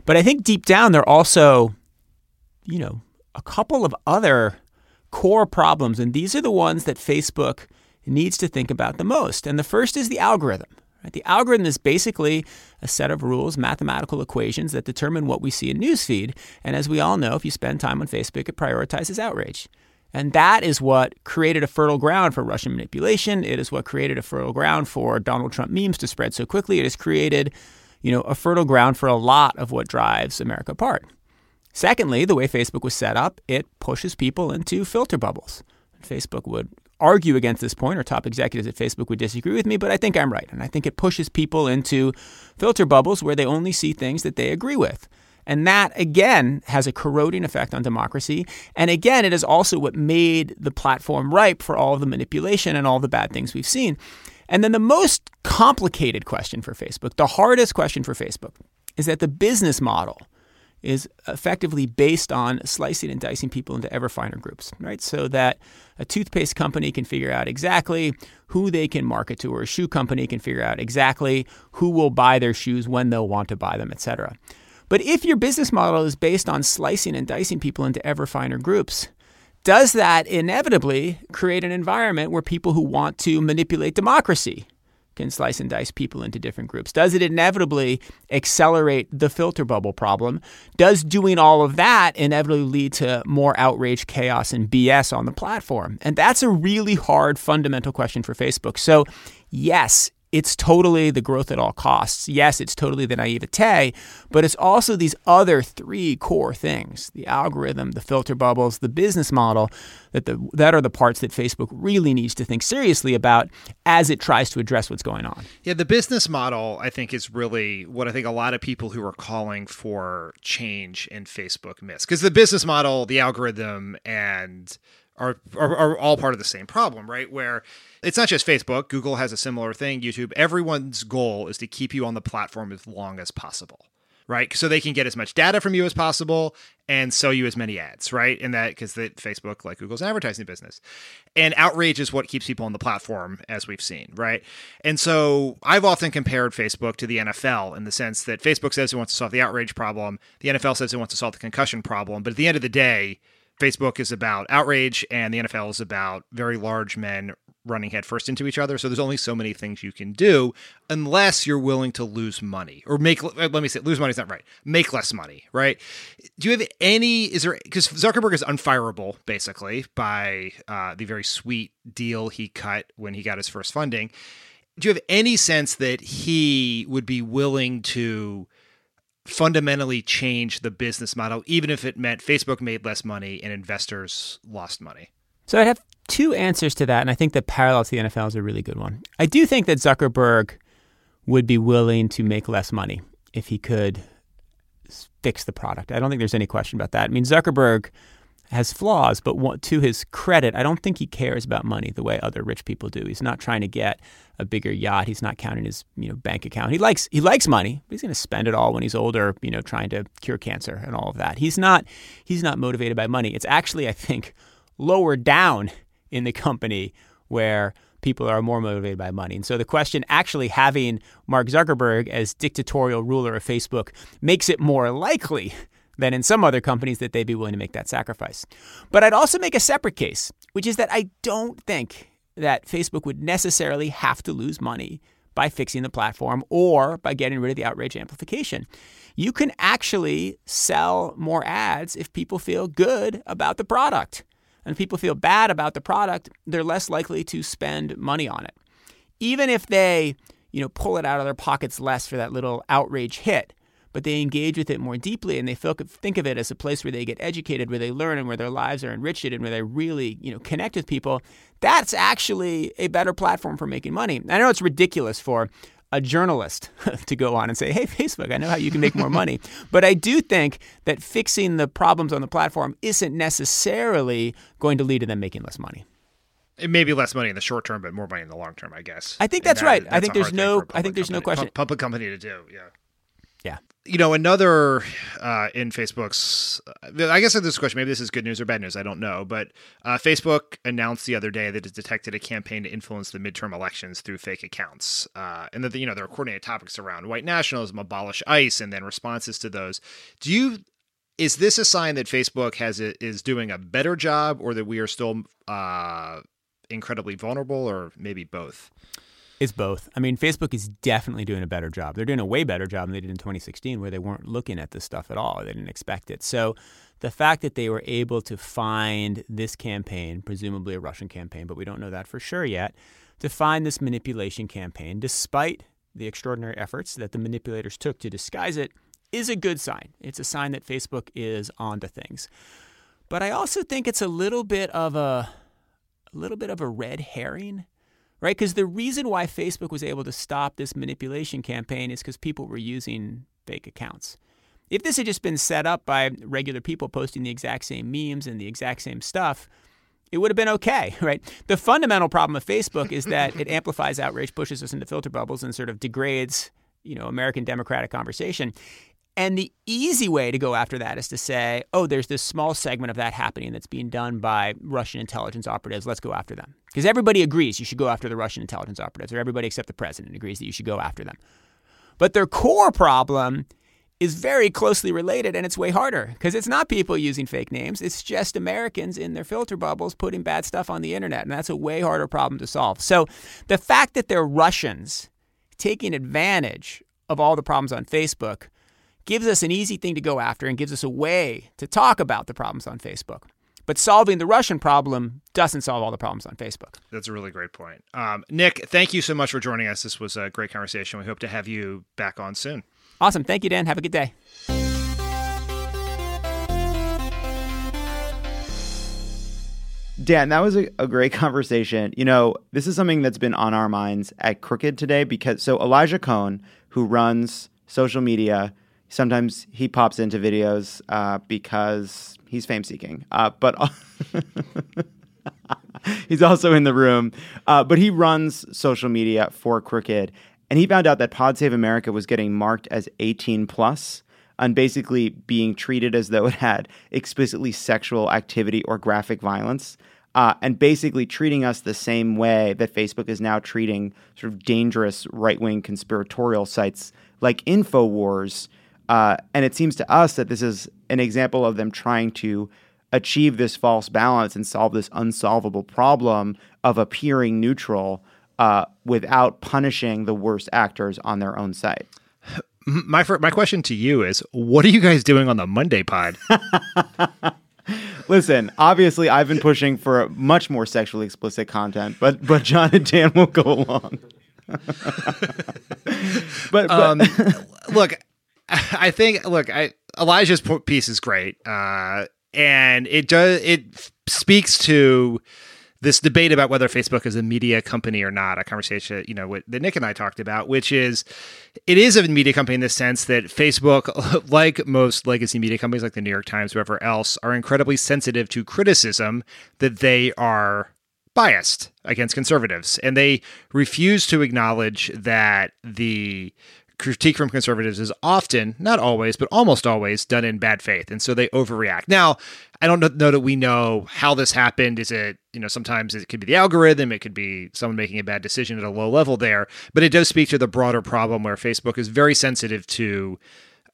S4: But I think deep down, there are also, you know, a couple of other core problems, and these are the ones that Facebook needs to think about the most. And the first is the algorithm. Right? The algorithm is basically a set of rules, mathematical equations that determine what we see in newsfeed. And as we all know, if you spend time on Facebook, it prioritizes outrage. And that is what created a fertile ground for Russian manipulation. It is what created a fertile ground for Donald Trump memes to spread so quickly. It has created, you know, a fertile ground for a lot of what drives America apart. Secondly, the way Facebook was set up, it pushes people into filter bubbles. Facebook would argue against this point, or top executives at Facebook would disagree with me, but I think I'm right. And I think it pushes people into filter bubbles where they only see things that they agree with. And that, again, has a corroding effect on democracy. And again, it is also what made the platform ripe for all the manipulation and all the bad things we've seen. And then the most complicated question for Facebook, the hardest question for Facebook, is that the business model is effectively based on slicing and dicing people into ever finer groups, right? So that a toothpaste company can figure out exactly who they can market to, or a shoe company can figure out exactly who will buy their shoes when they'll want to buy them, et cetera. But if your business model is based on slicing and dicing people into ever finer groups, does that inevitably create an environment where people who want to manipulate democracy can slice and dice people into different groups? Does it inevitably accelerate the filter bubble problem? Does doing all of that inevitably lead to more outrage, chaos, and BS on the platform? And that's a really hard fundamental question for Facebook. So, yes, it's totally the growth at all costs. Yes, it's totally the naivete, but it's also these other three core things the algorithm, the filter bubbles, the business model that, the, that are the parts that Facebook really needs to think seriously about as it tries to address what's going on.
S2: Yeah, the business model, I think, is really what I think a lot of people who are calling for change in Facebook miss. Because the business model, the algorithm, and are, are, are all part of the same problem, right? Where it's not just Facebook, Google has a similar thing, YouTube. Everyone's goal is to keep you on the platform as long as possible, right? So they can get as much data from you as possible and sell you as many ads, right? And that because the Facebook, like Google's an advertising business, and outrage is what keeps people on the platform, as we've seen, right? And so I've often compared Facebook to the NFL in the sense that Facebook says it wants to solve the outrage problem, the NFL says it wants to solve the concussion problem, but at the end of the day, Facebook is about outrage and the NFL is about very large men running headfirst into each other. So there's only so many things you can do unless you're willing to lose money or make, let me say, lose money is not right. Make less money, right? Do you have any, is there, because Zuckerberg is unfireable basically by uh, the very sweet deal he cut when he got his first funding. Do you have any sense that he would be willing to fundamentally change the business model, even if it meant Facebook made less money and investors lost money?
S4: So I'd have two answers to that, and I think the parallel to the NFL is a really good one. I do think that Zuckerberg would be willing to make less money if he could fix the product. I don't think there's any question about that. I mean, Zuckerberg has flaws, but to his credit, I don't think he cares about money the way other rich people do. He's not trying to get a bigger yacht. He's not counting his you know bank account. He likes he likes money, but he's going to spend it all when he's older. You know, trying to cure cancer and all of that. He's not he's not motivated by money. It's actually I think lower down in the company where people are more motivated by money. And so the question actually having Mark Zuckerberg as dictatorial ruler of Facebook makes it more likely than in some other companies that they'd be willing to make that sacrifice. But I'd also make a separate case, which is that I don't think that Facebook would necessarily have to lose money by fixing the platform or by getting rid of the outrage amplification. You can actually sell more ads if people feel good about the product. And if people feel bad about the product, they're less likely to spend money on it. Even if they, you know, pull it out of their pockets less for that little outrage hit, but they engage with it more deeply and they think of it as a place where they get educated, where they learn and where their lives are enriched and where they really, you know, connect with people, that's actually a better platform for making money. I know it's ridiculous for a journalist to go on and say, hey, Facebook, I know how you can make more money. but I do think that fixing the problems on the platform isn't necessarily going to lead to them making less money.
S2: It may be less money in the short term, but more money in the long term, I guess.
S4: I think that's that, right. That's I think there's no. I think there's
S2: company,
S4: no question.
S2: Public company to do, yeah. You know, another uh, in Facebook's, uh, I guess this question, maybe this is good news or bad news, I don't know, but uh, Facebook announced the other day that it detected a campaign to influence the midterm elections through fake accounts. Uh, and that, you know, there are coordinated topics around white nationalism, abolish ICE, and then responses to those. Do you, is this a sign that Facebook has is doing a better job or that we are still uh, incredibly vulnerable or maybe both?
S4: It's both. I mean, Facebook is definitely doing a better job. They're doing a way better job than they did in 2016, where they weren't looking at this stuff at all. They didn't expect it. So the fact that they were able to find this campaign, presumably a Russian campaign, but we don't know that for sure yet, to find this manipulation campaign, despite the extraordinary efforts that the manipulators took to disguise it, is a good sign. It's a sign that Facebook is onto things. But I also think it's a little bit of a, a little bit of a red herring right? Because the reason why Facebook was able to stop this manipulation campaign is because people were using fake accounts. If this had just been set up by regular people posting the exact same memes and the exact same stuff, it would have been okay, right? The fundamental problem of Facebook is that it amplifies outrage, pushes us into filter bubbles, and sort of degrades, you know, American democratic conversation. And the easy way to go after that is to say, oh, there's this small segment of that happening that's being done by Russian intelligence operatives. Let's go after them. Because everybody agrees you should go after the Russian intelligence operatives, or everybody except the president agrees that you should go after them. But their core problem is very closely related and it's way harder because it's not people using fake names. It's just Americans in their filter bubbles putting bad stuff on the internet. And that's a way harder problem to solve. So the fact that they're Russians taking advantage of all the problems on Facebook gives us an easy thing to go after and gives us a way to talk about the problems on Facebook. But solving the Russian problem doesn't solve all the problems on Facebook.
S2: That's a really great point. Um, Nick, thank you so much for joining us. This was a great conversation. We hope to have you back on soon.
S4: Awesome. Thank you, Dan. Have a good day.
S1: Dan, that was a, a, great conversation. You know, this is something that's been on our minds at Crooked today because so Elijah Cohn, who runs social media sometimes he pops into videos uh, because he's fame seeking. Uh, but he's also in the room. Uh, but he runs social media for Crooked, and he found out that Pod Save America was getting marked as 18 plus and basically being treated as though it had explicitly sexual activity or graphic violence. Uh, and basically treating us the same way that Facebook is now treating sort of dangerous right wing conspiratorial sites like InfoWars, uh, and it seems to us that this is an example of them trying to achieve this false balance and solve this unsolvable problem of appearing neutral uh, without punishing the worst actors on their own site.
S2: My my question to you is, what are you guys doing on the Monday pod?
S1: Listen, obviously, I've been pushing for much more sexually explicit content, but but John and Dan will go along.
S2: but, but um, look, I think look, I, Elijah's piece is great, uh, and it does it speaks to this debate about whether Facebook is a media company or not. A conversation you know that Nick and I talked about, which is it is a media company in the sense that Facebook, like most legacy media companies, like the New York Times, whoever else, are incredibly sensitive to criticism that they are biased against conservatives and they refuse to acknowledge that the critique from conservatives is often, not always, but almost always done in bad faith. And so they overreact. Now, I don't know that we know how this happened. Is it, you know, sometimes it could be the algorithm, it could be someone making a bad decision at a low level there, but it does speak to the broader problem where Facebook is very sensitive to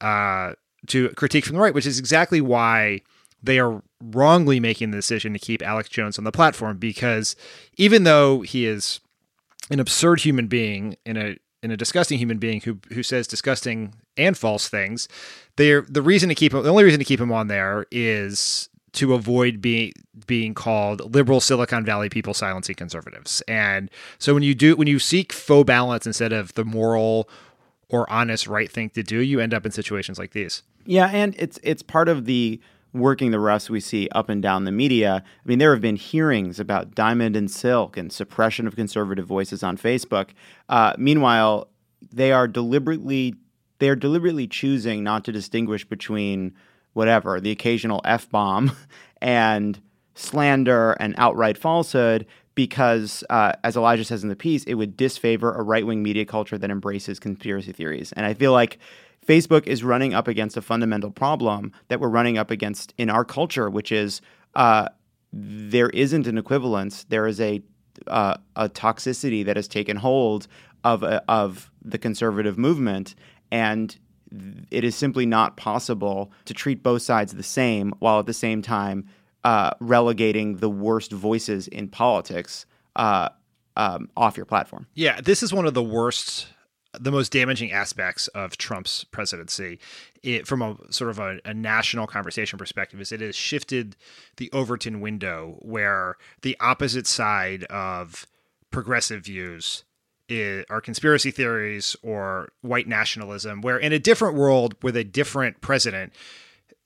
S2: uh to critique from the right, which is exactly why they are wrongly making the decision to keep Alex Jones on the platform because even though he is an absurd human being in a in a disgusting human being who who says disgusting and false things. They're the reason to keep him. The only reason to keep him on there is to avoid being being called liberal Silicon Valley people silencing conservatives. And so when you do when you seek faux balance instead of the moral or honest right thing to do, you end up in situations like these.
S1: Yeah, and it's it's part of the working the refs we see up and down the media. I mean, there have been hearings about Diamond and Silk and suppression of conservative voices on Facebook. Uh, meanwhile, they are deliberately they are deliberately choosing not to distinguish between whatever the occasional f bomb and slander and outright falsehood because, uh, as Elijah says in the piece, it would disfavor a right wing media culture that embraces conspiracy theories. And I feel like Facebook is running up against a fundamental problem that we're running up against in our culture, which is uh, there isn't an equivalence. There is a uh, a toxicity that has taken hold of uh, of the conservative movement, and it is simply not possible to treat both sides the same while at the same time uh, relegating the worst voices in politics uh, um, off your platform.
S2: Yeah, this is one of the worst, the most damaging aspects of Trump's presidency. It, from a sort of a, a national conversation perspective, is it has shifted the Overton window where the opposite side of progressive views are conspiracy theories or white nationalism, where in a different world with a different president,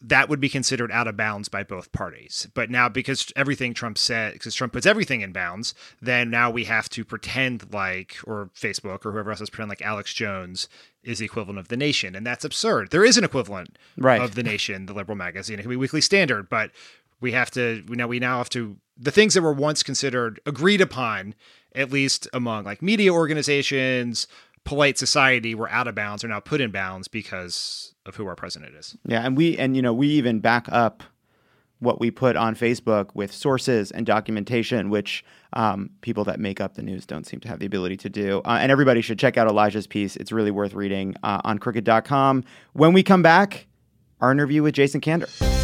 S2: that would be considered out of bounds by both parties. But now, because everything Trump said, because Trump puts everything in bounds, then now we have to pretend like, or Facebook or whoever else is pretend like Alex Jones is the equivalent of the nation. And that's absurd. There is an equivalent
S1: Right.
S2: of the nation, the liberal magazine. It can be Weekly Standard, but we have to, we now, we now have to, the things that were once considered agreed upon, at least among like media organizations, polite society, were out of bounds, are now put in bounds because of who our president is.
S1: Yeah, and we and you know we even back up what we put on Facebook with sources and documentation, which um, people that make up the news don't seem to have the ability to do. Uh, and everybody should check out Elijah's piece; it's really worth reading uh, on Crooked.com. When we come back, our interview with Jason Kander.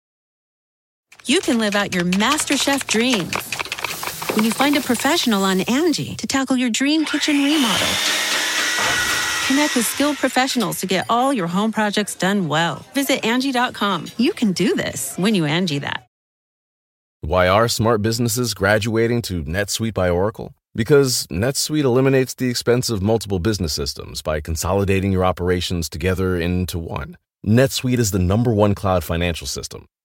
S5: You can live out your MasterChef dreams when you find a professional on Angie to tackle your dream kitchen remodel. Connect with skilled professionals to get all your home projects done well. Visit Angie.com. You can do this when you Angie that.
S6: Why are smart businesses graduating to NetSuite by Oracle? Because NetSuite eliminates the expense of multiple business systems by consolidating your operations together into one. NetSuite is the number one cloud financial system,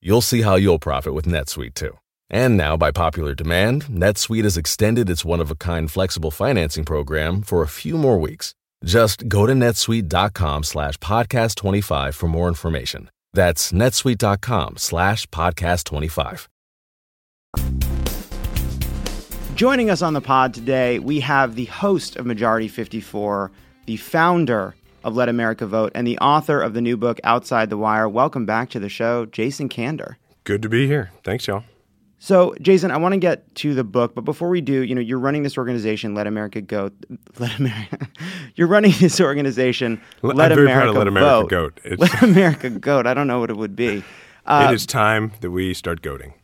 S6: You'll see how you'll profit with NetSuite too. And now, by popular demand, NetSuite has extended its one of a kind flexible financing program for a few more weeks. Just go to netsuite.com slash podcast 25 for more information. That's netsuite.com slash podcast 25.
S1: Joining us on the pod today, we have the host of Majority 54, the founder of Let America Vote, and the author of the new book Outside the Wire. Welcome back to the show, Jason Kander.
S7: Good to be here. Thanks, y'all.
S1: So, Jason, I want to get to the book, but before we do, you know, you're running this organization, Let America Go. Let America. You're running this organization, Let
S7: very
S1: America
S7: Let America Goat. It's-
S1: Let America Goat. I don't know what it would be. Uh,
S7: it is time that we start goading.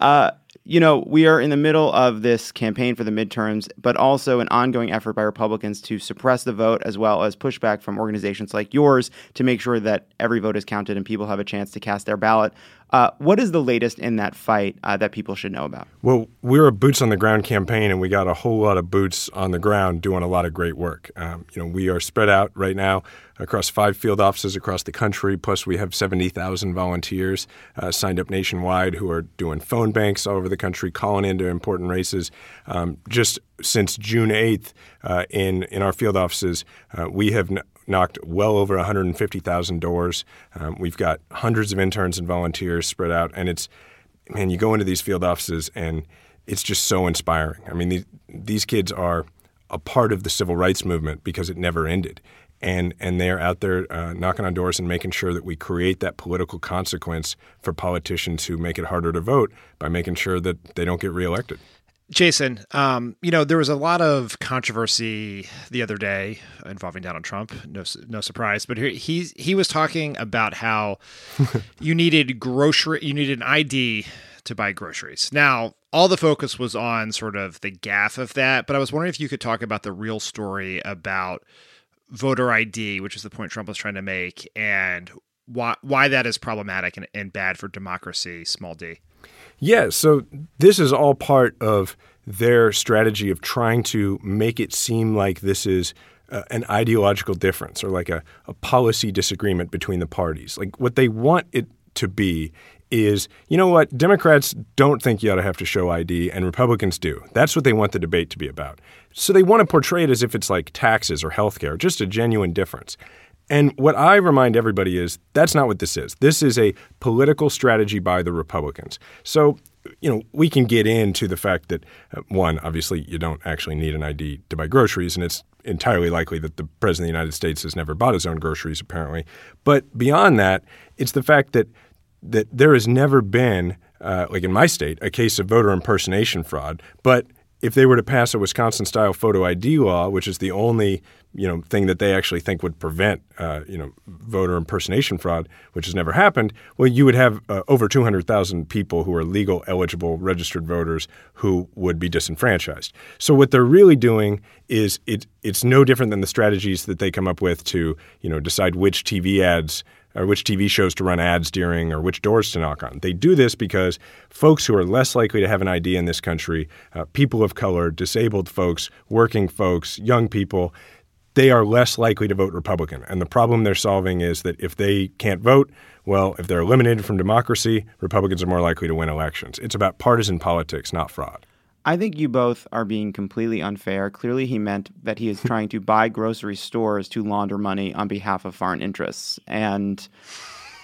S1: uh, you know, we are in the middle of this campaign for the midterms, but also an ongoing effort by Republicans to suppress the vote, as well as pushback from organizations like yours to make sure that every vote is counted and people have a chance to cast their ballot. Uh, what is the latest in that fight uh, that people should know about?
S7: Well, we're a boots on the ground campaign, and we got a whole lot of boots on the ground doing a lot of great work. Um, you know, we are spread out right now across five field offices across the country. Plus, we have seventy thousand volunteers uh, signed up nationwide who are doing phone banks all over the country, calling into important races. Um, just since June eighth, uh, in in our field offices, uh, we have. N- knocked well over 150,000 doors. Um, we've got hundreds of interns and volunteers spread out, and it's man, you go into these field offices and it's just so inspiring. I mean, these these kids are a part of the civil rights movement because it never ended. And, and they're out there uh, knocking on doors and making sure that we create that political consequence for politicians who make it harder to vote by making sure that they don't get reelected.
S2: Jason, um, you know there was a lot of controversy the other day involving Donald Trump. No, no surprise, but he he, he was talking about how you needed grocery, you needed an ID to buy groceries. Now, all the focus was on sort of the gaffe of that, but I was wondering if you could talk about the real story about voter ID, which is the point Trump was trying to make, and why why that is problematic and, and bad for democracy, small d.
S7: Yeah, so this is all part of their strategy of trying to make it seem like this is uh, an ideological difference or like a, a policy disagreement between the parties. Like what they want it to be is, you know what, Democrats don't think you ought to have to show ID, and Republicans do. That's what they want the debate to be about. So they want to portray it as if it's like taxes or health care, just a genuine difference. And what I remind everybody is that's not what this is. This is a political strategy by the Republicans. So, you know, we can get into the fact that, uh, one, obviously, you don't actually need an ID to buy groceries, and it's entirely likely that the President of the United States has never bought his own groceries, apparently. But beyond that, it's the fact that, that there has never been, uh, like in my state, a case of voter impersonation fraud, but if they were to pass a Wisconsin style photo ID law, which is the only you know thing that they actually think would prevent uh, you know voter impersonation fraud, which has never happened, well, you would have uh, over 200,000 people who are legal, eligible, registered voters who would be disenfranchised. So what they're really doing is it, it's no different than the strategies that they come up with to you know decide which TV ads or which TV shows to run ads during or which doors to knock on. They do this because folks who are less likely to have an ID in this country, uh, people of color, disabled folks, working folks, young people, they are less likely to vote Republican. And the problem they're solving is that if they can't vote, well, if they're eliminated from democracy, Republicans are more likely to win elections. It's about partisan politics, not fraud.
S1: I think you both are being completely unfair. Clearly, he meant that he is trying to buy grocery stores to launder money on behalf of foreign interests. And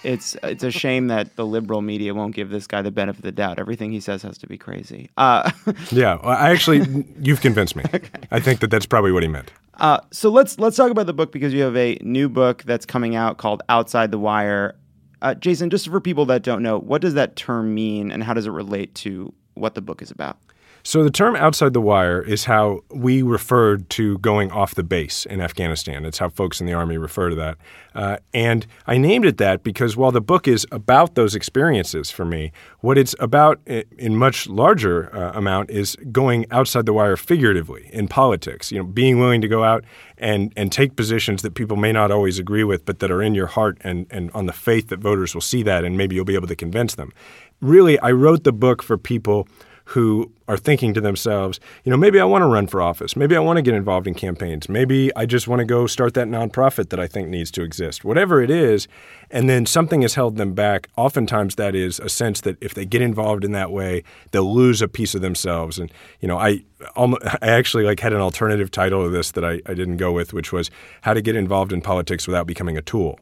S1: it's it's a shame that the liberal media won't give this guy the benefit of the doubt. Everything he says has to be crazy. Uh,
S7: yeah, I actually, you've convinced me. Okay. I think that that's probably what he meant.
S1: Uh, so let's let's talk about the book because you have a new book that's coming out called Outside the Wire. Uh, Jason, just for people that don't know, what does that term mean, and how does it relate to what the book is about?
S7: So the term outside the wire is how we referred to going off the base in Afghanistan. It's how folks in the Army refer to that. Uh, and I named it that because while the book is about those experiences for me, what it's about in much larger uh, amount is going outside the wire figuratively in politics. You know, being willing to go out and and take positions that people may not always agree with, but that are in your heart and and on the faith that voters will see that, and maybe you'll be able to convince them. Really, I wrote the book for people who are thinking to themselves, you know, maybe I want to run for office. Maybe I want to get involved in campaigns. Maybe I just want to go start that nonprofit that I think needs to exist. Whatever it is, and then something has held them back. Oftentimes, that is a sense that if they get involved in that way, they'll lose a piece of themselves. And you know, I I actually like had an alternative title of this that I, I didn't go with, which was "How to Get Involved in Politics Without Becoming a Tool."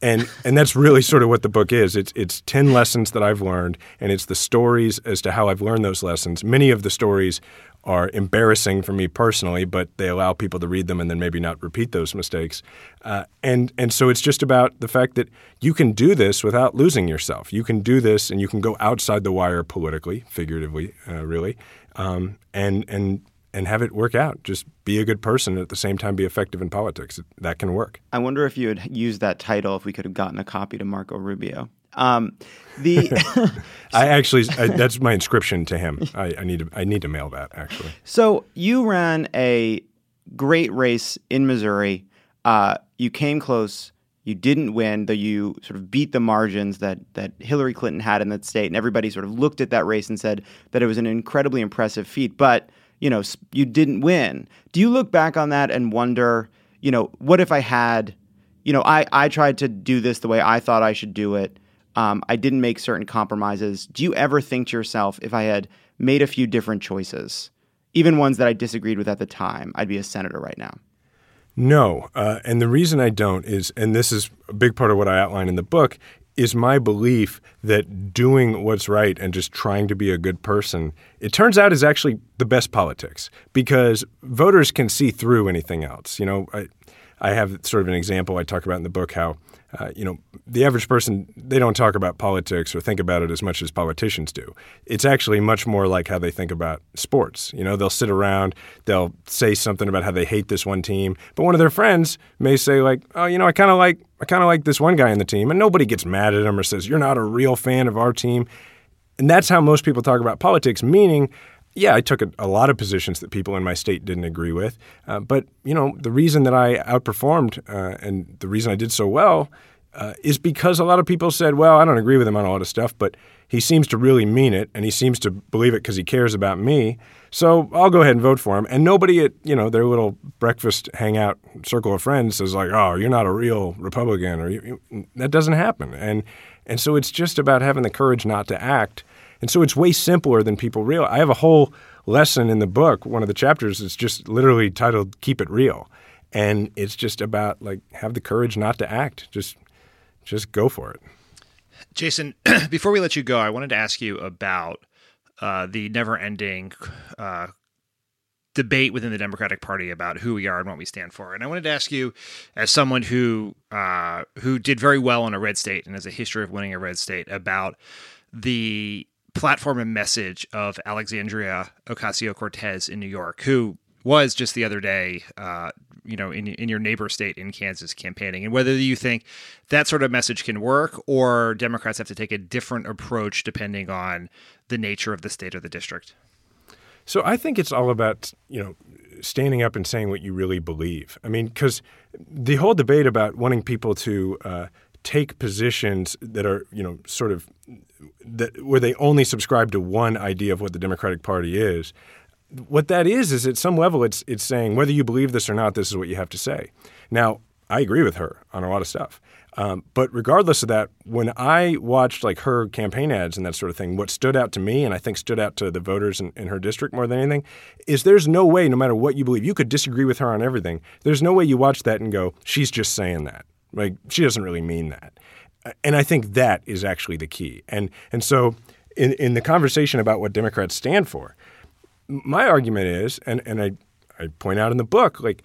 S7: and and that's really sort of what the book is. It's it's ten lessons that I've learned, and it's the stories as to how I've learned those lessons. Many of the stories are embarrassing for me personally, but they allow people to read them and then maybe not repeat those mistakes. Uh, and and so it's just about the fact that you can do this without losing yourself. You can do this, and you can go outside the wire politically, figuratively, uh, really, um, and and and have it work out. Just be a good person and at the same time be effective in politics. That can work.
S1: I wonder if you had used that title if we could have gotten a copy to Marco Rubio. Um, the
S7: I actually I, that's my inscription to him. I, I, need to I need to mail that actually.
S1: So you ran a great race in Missouri. Uh, you came close. You didn't win, though you sort of beat the margins that that Hillary Clinton had in that state, and everybody sort of looked at that race and said that it was an incredibly impressive feat. But you know, you didn't win. Do you look back on that and wonder, you know, what if I had, you know, I, I tried to do this the way I thought I should do it. Um, I didn't make certain compromises. Do you ever think to yourself, if I had made a few different choices, even ones that I disagreed with at the time, I'd be a senator right now?
S7: No. Uh, and the reason I don't is, and this is a big part of what I outline in the book, is my belief that doing what's right and just trying to be a good person, it turns out is actually the best politics because voters can see through anything else. You know, I, I have sort of an example I talk about in the book how uh, you know, the average person, they don't talk about politics or think about it as much as politicians do. It's actually much more like how they think about sports. You know, they'll sit around, they'll say something about how they hate this one team, but one of their friends may say like, "Oh, you know, I kind of like I kind of like this one guy in the team," and nobody gets mad at him or says, "You're not a real fan of our team." And that's how most people talk about politics, meaning yeah, I took a, a, lot of positions that people in my state didn't agree with. Uh, but, you know, the reason that I outperformed uh, and the reason I did so well uh, is because a lot of people said, well, I don't agree with him on a lot of stuff, but he seems to really mean it and he seems to believe it because he cares about me. So I'll go ahead and vote for him. And nobody at you know their little breakfast hangout circle of friends says like, "Oh, you're not a real Republican," or that doesn't happen. And and so it's just about having the courage not to act. And so it's way simpler than people realize. I have a whole lesson in the book. One of the chapters is just literally titled "Keep It Real," and it's just about like have the courage not to act. Just just go for it.
S2: Jason, before we let you go, I wanted to ask you about uh, the never-ending uh, debate within the Democratic Party about who we are and what we stand for. And I wanted to ask you, as someone who uh, who did very well in a red state and has a history of winning a red state, about the platform and message of Alexandria Ocasio Cortez in New York, who was just the other day, uh, you know, in in your neighbor state in Kansas campaigning, and whether you think that sort of message can work, or Democrats have to take a different approach depending on the nature of the state or the district.
S7: So I think it's all about you know standing up and saying what you really believe. I mean, because the whole debate about wanting people to uh, take positions that are you know sort of that where they only subscribe to one idea of what the Democratic Party is what that is is at some level it's it's saying whether you believe this or not, this is what you have to say. Now, I agree with her on a lot of stuff. Um, but regardless of that, when I watched like her campaign ads and that sort of thing, what stood out to me and I think stood out to the voters in, in her district more than anything is there's no way, no matter what you believe, you could disagree with her on everything. There's no way you watch that and go, she's just saying that. Like she doesn't really mean that. And I think that is actually the key. And and so in, in the conversation about what Democrats stand for, my argument is, and, and I, I point out in the book, like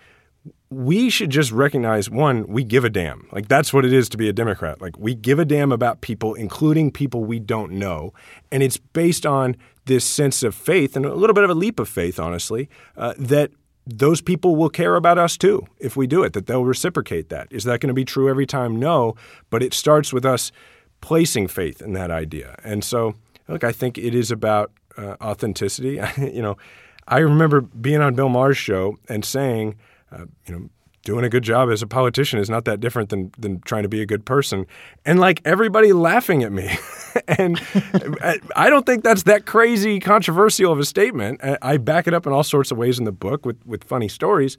S7: we should just recognize one, we give a damn. Like that's what it is to be a Democrat. Like we give a damn about people, including people we don't know. And it's based on this sense of faith and a little bit of a leap of faith, honestly, uh, that those people will care about us too if we do it, that they'll reciprocate that. Is that going to be true every time? No. But it starts with us placing faith in that idea. And so, look, I think it is about uh, authenticity. you know, I remember being on Bill Maher's show and saying, uh, you know, doing a good job as a politician is not that different than than trying to be a good person, and like everybody laughing at me, and I don't think that's that crazy controversial of a statement. I back it up in all sorts of ways in the book with with funny stories,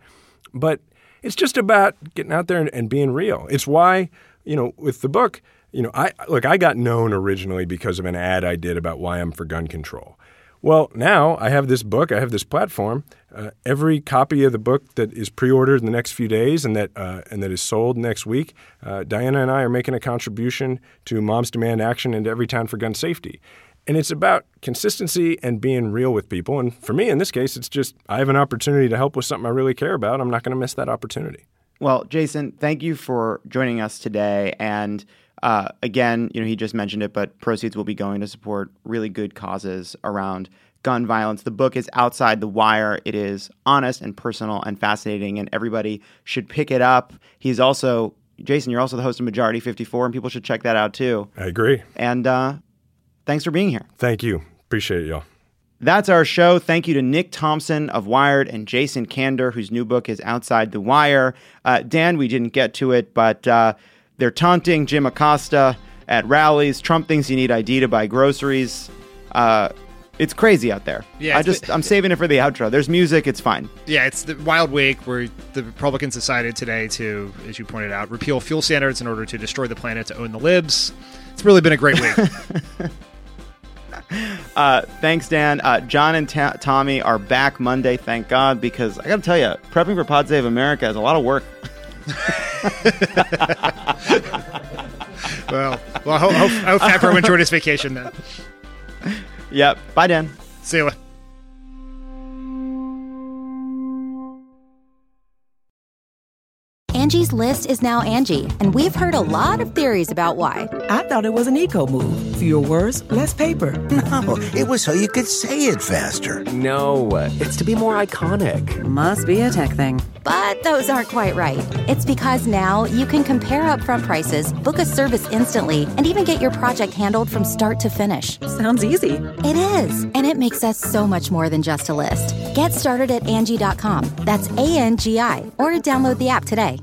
S7: but it's just about getting out there and, and being real. It's why you know with the book. You know, I look. I got known originally because of an ad I did about why I'm for gun control, well, now I have this book, I have this platform. Uh, every copy of the book that is pre-ordered in the next few days and that uh, and that is sold next week, uh, Diana and I are making a contribution to Moms Demand Action and Everytown for Gun Safety. And it's about consistency and being real with people. And for me, in this case, it's just I have an opportunity to help with something I really care about. I'm not going to miss that opportunity.
S1: Well, Jason, thank you for joining us today. And uh, again, you know, he just mentioned it, but proceeds will be going to support really good causes around gun violence. The book is outside the wire. It is honest and personal and fascinating, and everybody should pick it up. He's also Jason. You're also the host of Majority 54, and people should check that out too.
S7: I agree.
S1: And uh, thanks for being here.
S7: Thank you. Appreciate y'all.
S1: That's our show. Thank you to Nick Thompson of Wired and Jason Kander, whose new book is Outside the Wire. Uh, Dan, we didn't get to it, but. They're taunting Jim Acosta at rallies. Trump thinks you need ID to buy groceries. Uh, it's crazy out there. Yeah, I just I'm saving it for the outro. There's music. It's fine.
S2: Yeah, it's the wild week where the Republicans decided today to, as you pointed out, repeal fuel standards in order to destroy the planet to own the libs. It's really been a great week.
S1: uh, thanks, Dan. Uh, Jon and Ta- Tommy are back Monday. Thank God, because I got to tell you, prepping for Pod Save America is a lot of work.
S2: well, well, I hope, hope, hope Fatbro enjoyed his vacation then.
S1: Yep. Bye, Dan.
S2: See you.
S8: Angie's list is now Angi, and we've heard a lot of theories about why.
S9: I thought it was an eco move. Fewer words, less paper.
S10: No, it was so you could say it faster.
S11: No, it's to be more iconic.
S12: Must be a tech thing.
S8: But those aren't quite right. It's because now you can compare upfront prices, book a service instantly, and even get your project handled from start to finish.
S12: Sounds easy.
S8: It is, and it makes us so much more than just a list. Get started at Angi.com. That's A N G I, or download the app today.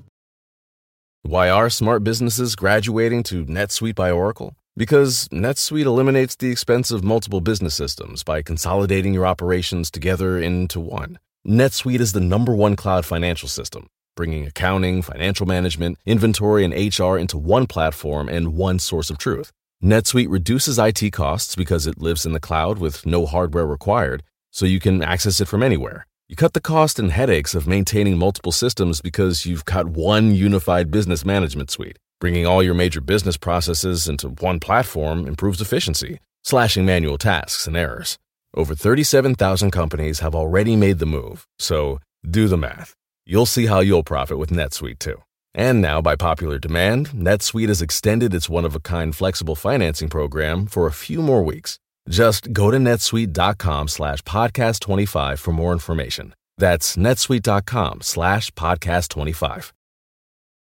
S6: Why are smart businesses graduating to NetSuite by Oracle? Because NetSuite eliminates the expense of multiple business systems by consolidating your operations together into one. NetSuite is the number one cloud financial system, bringing accounting, financial management, inventory, and HR into one platform and one source of truth. NetSuite reduces IT costs because it lives in the cloud with no hardware required, so you can access it from anywhere. You cut the cost and headaches of maintaining multiple systems because you've got one unified business management suite. Bringing all your major business processes into one platform improves efficiency, slashing manual tasks and errors. Over 37,000 companies have already made the move, so do the math. You'll see how you'll profit with NetSuite too. And now, by popular demand, NetSuite has extended its one of a kind flexible financing program for a few more weeks. Just go to netsuite.com slash podcast 25 for more information. That's netsuite.com slash podcast 25.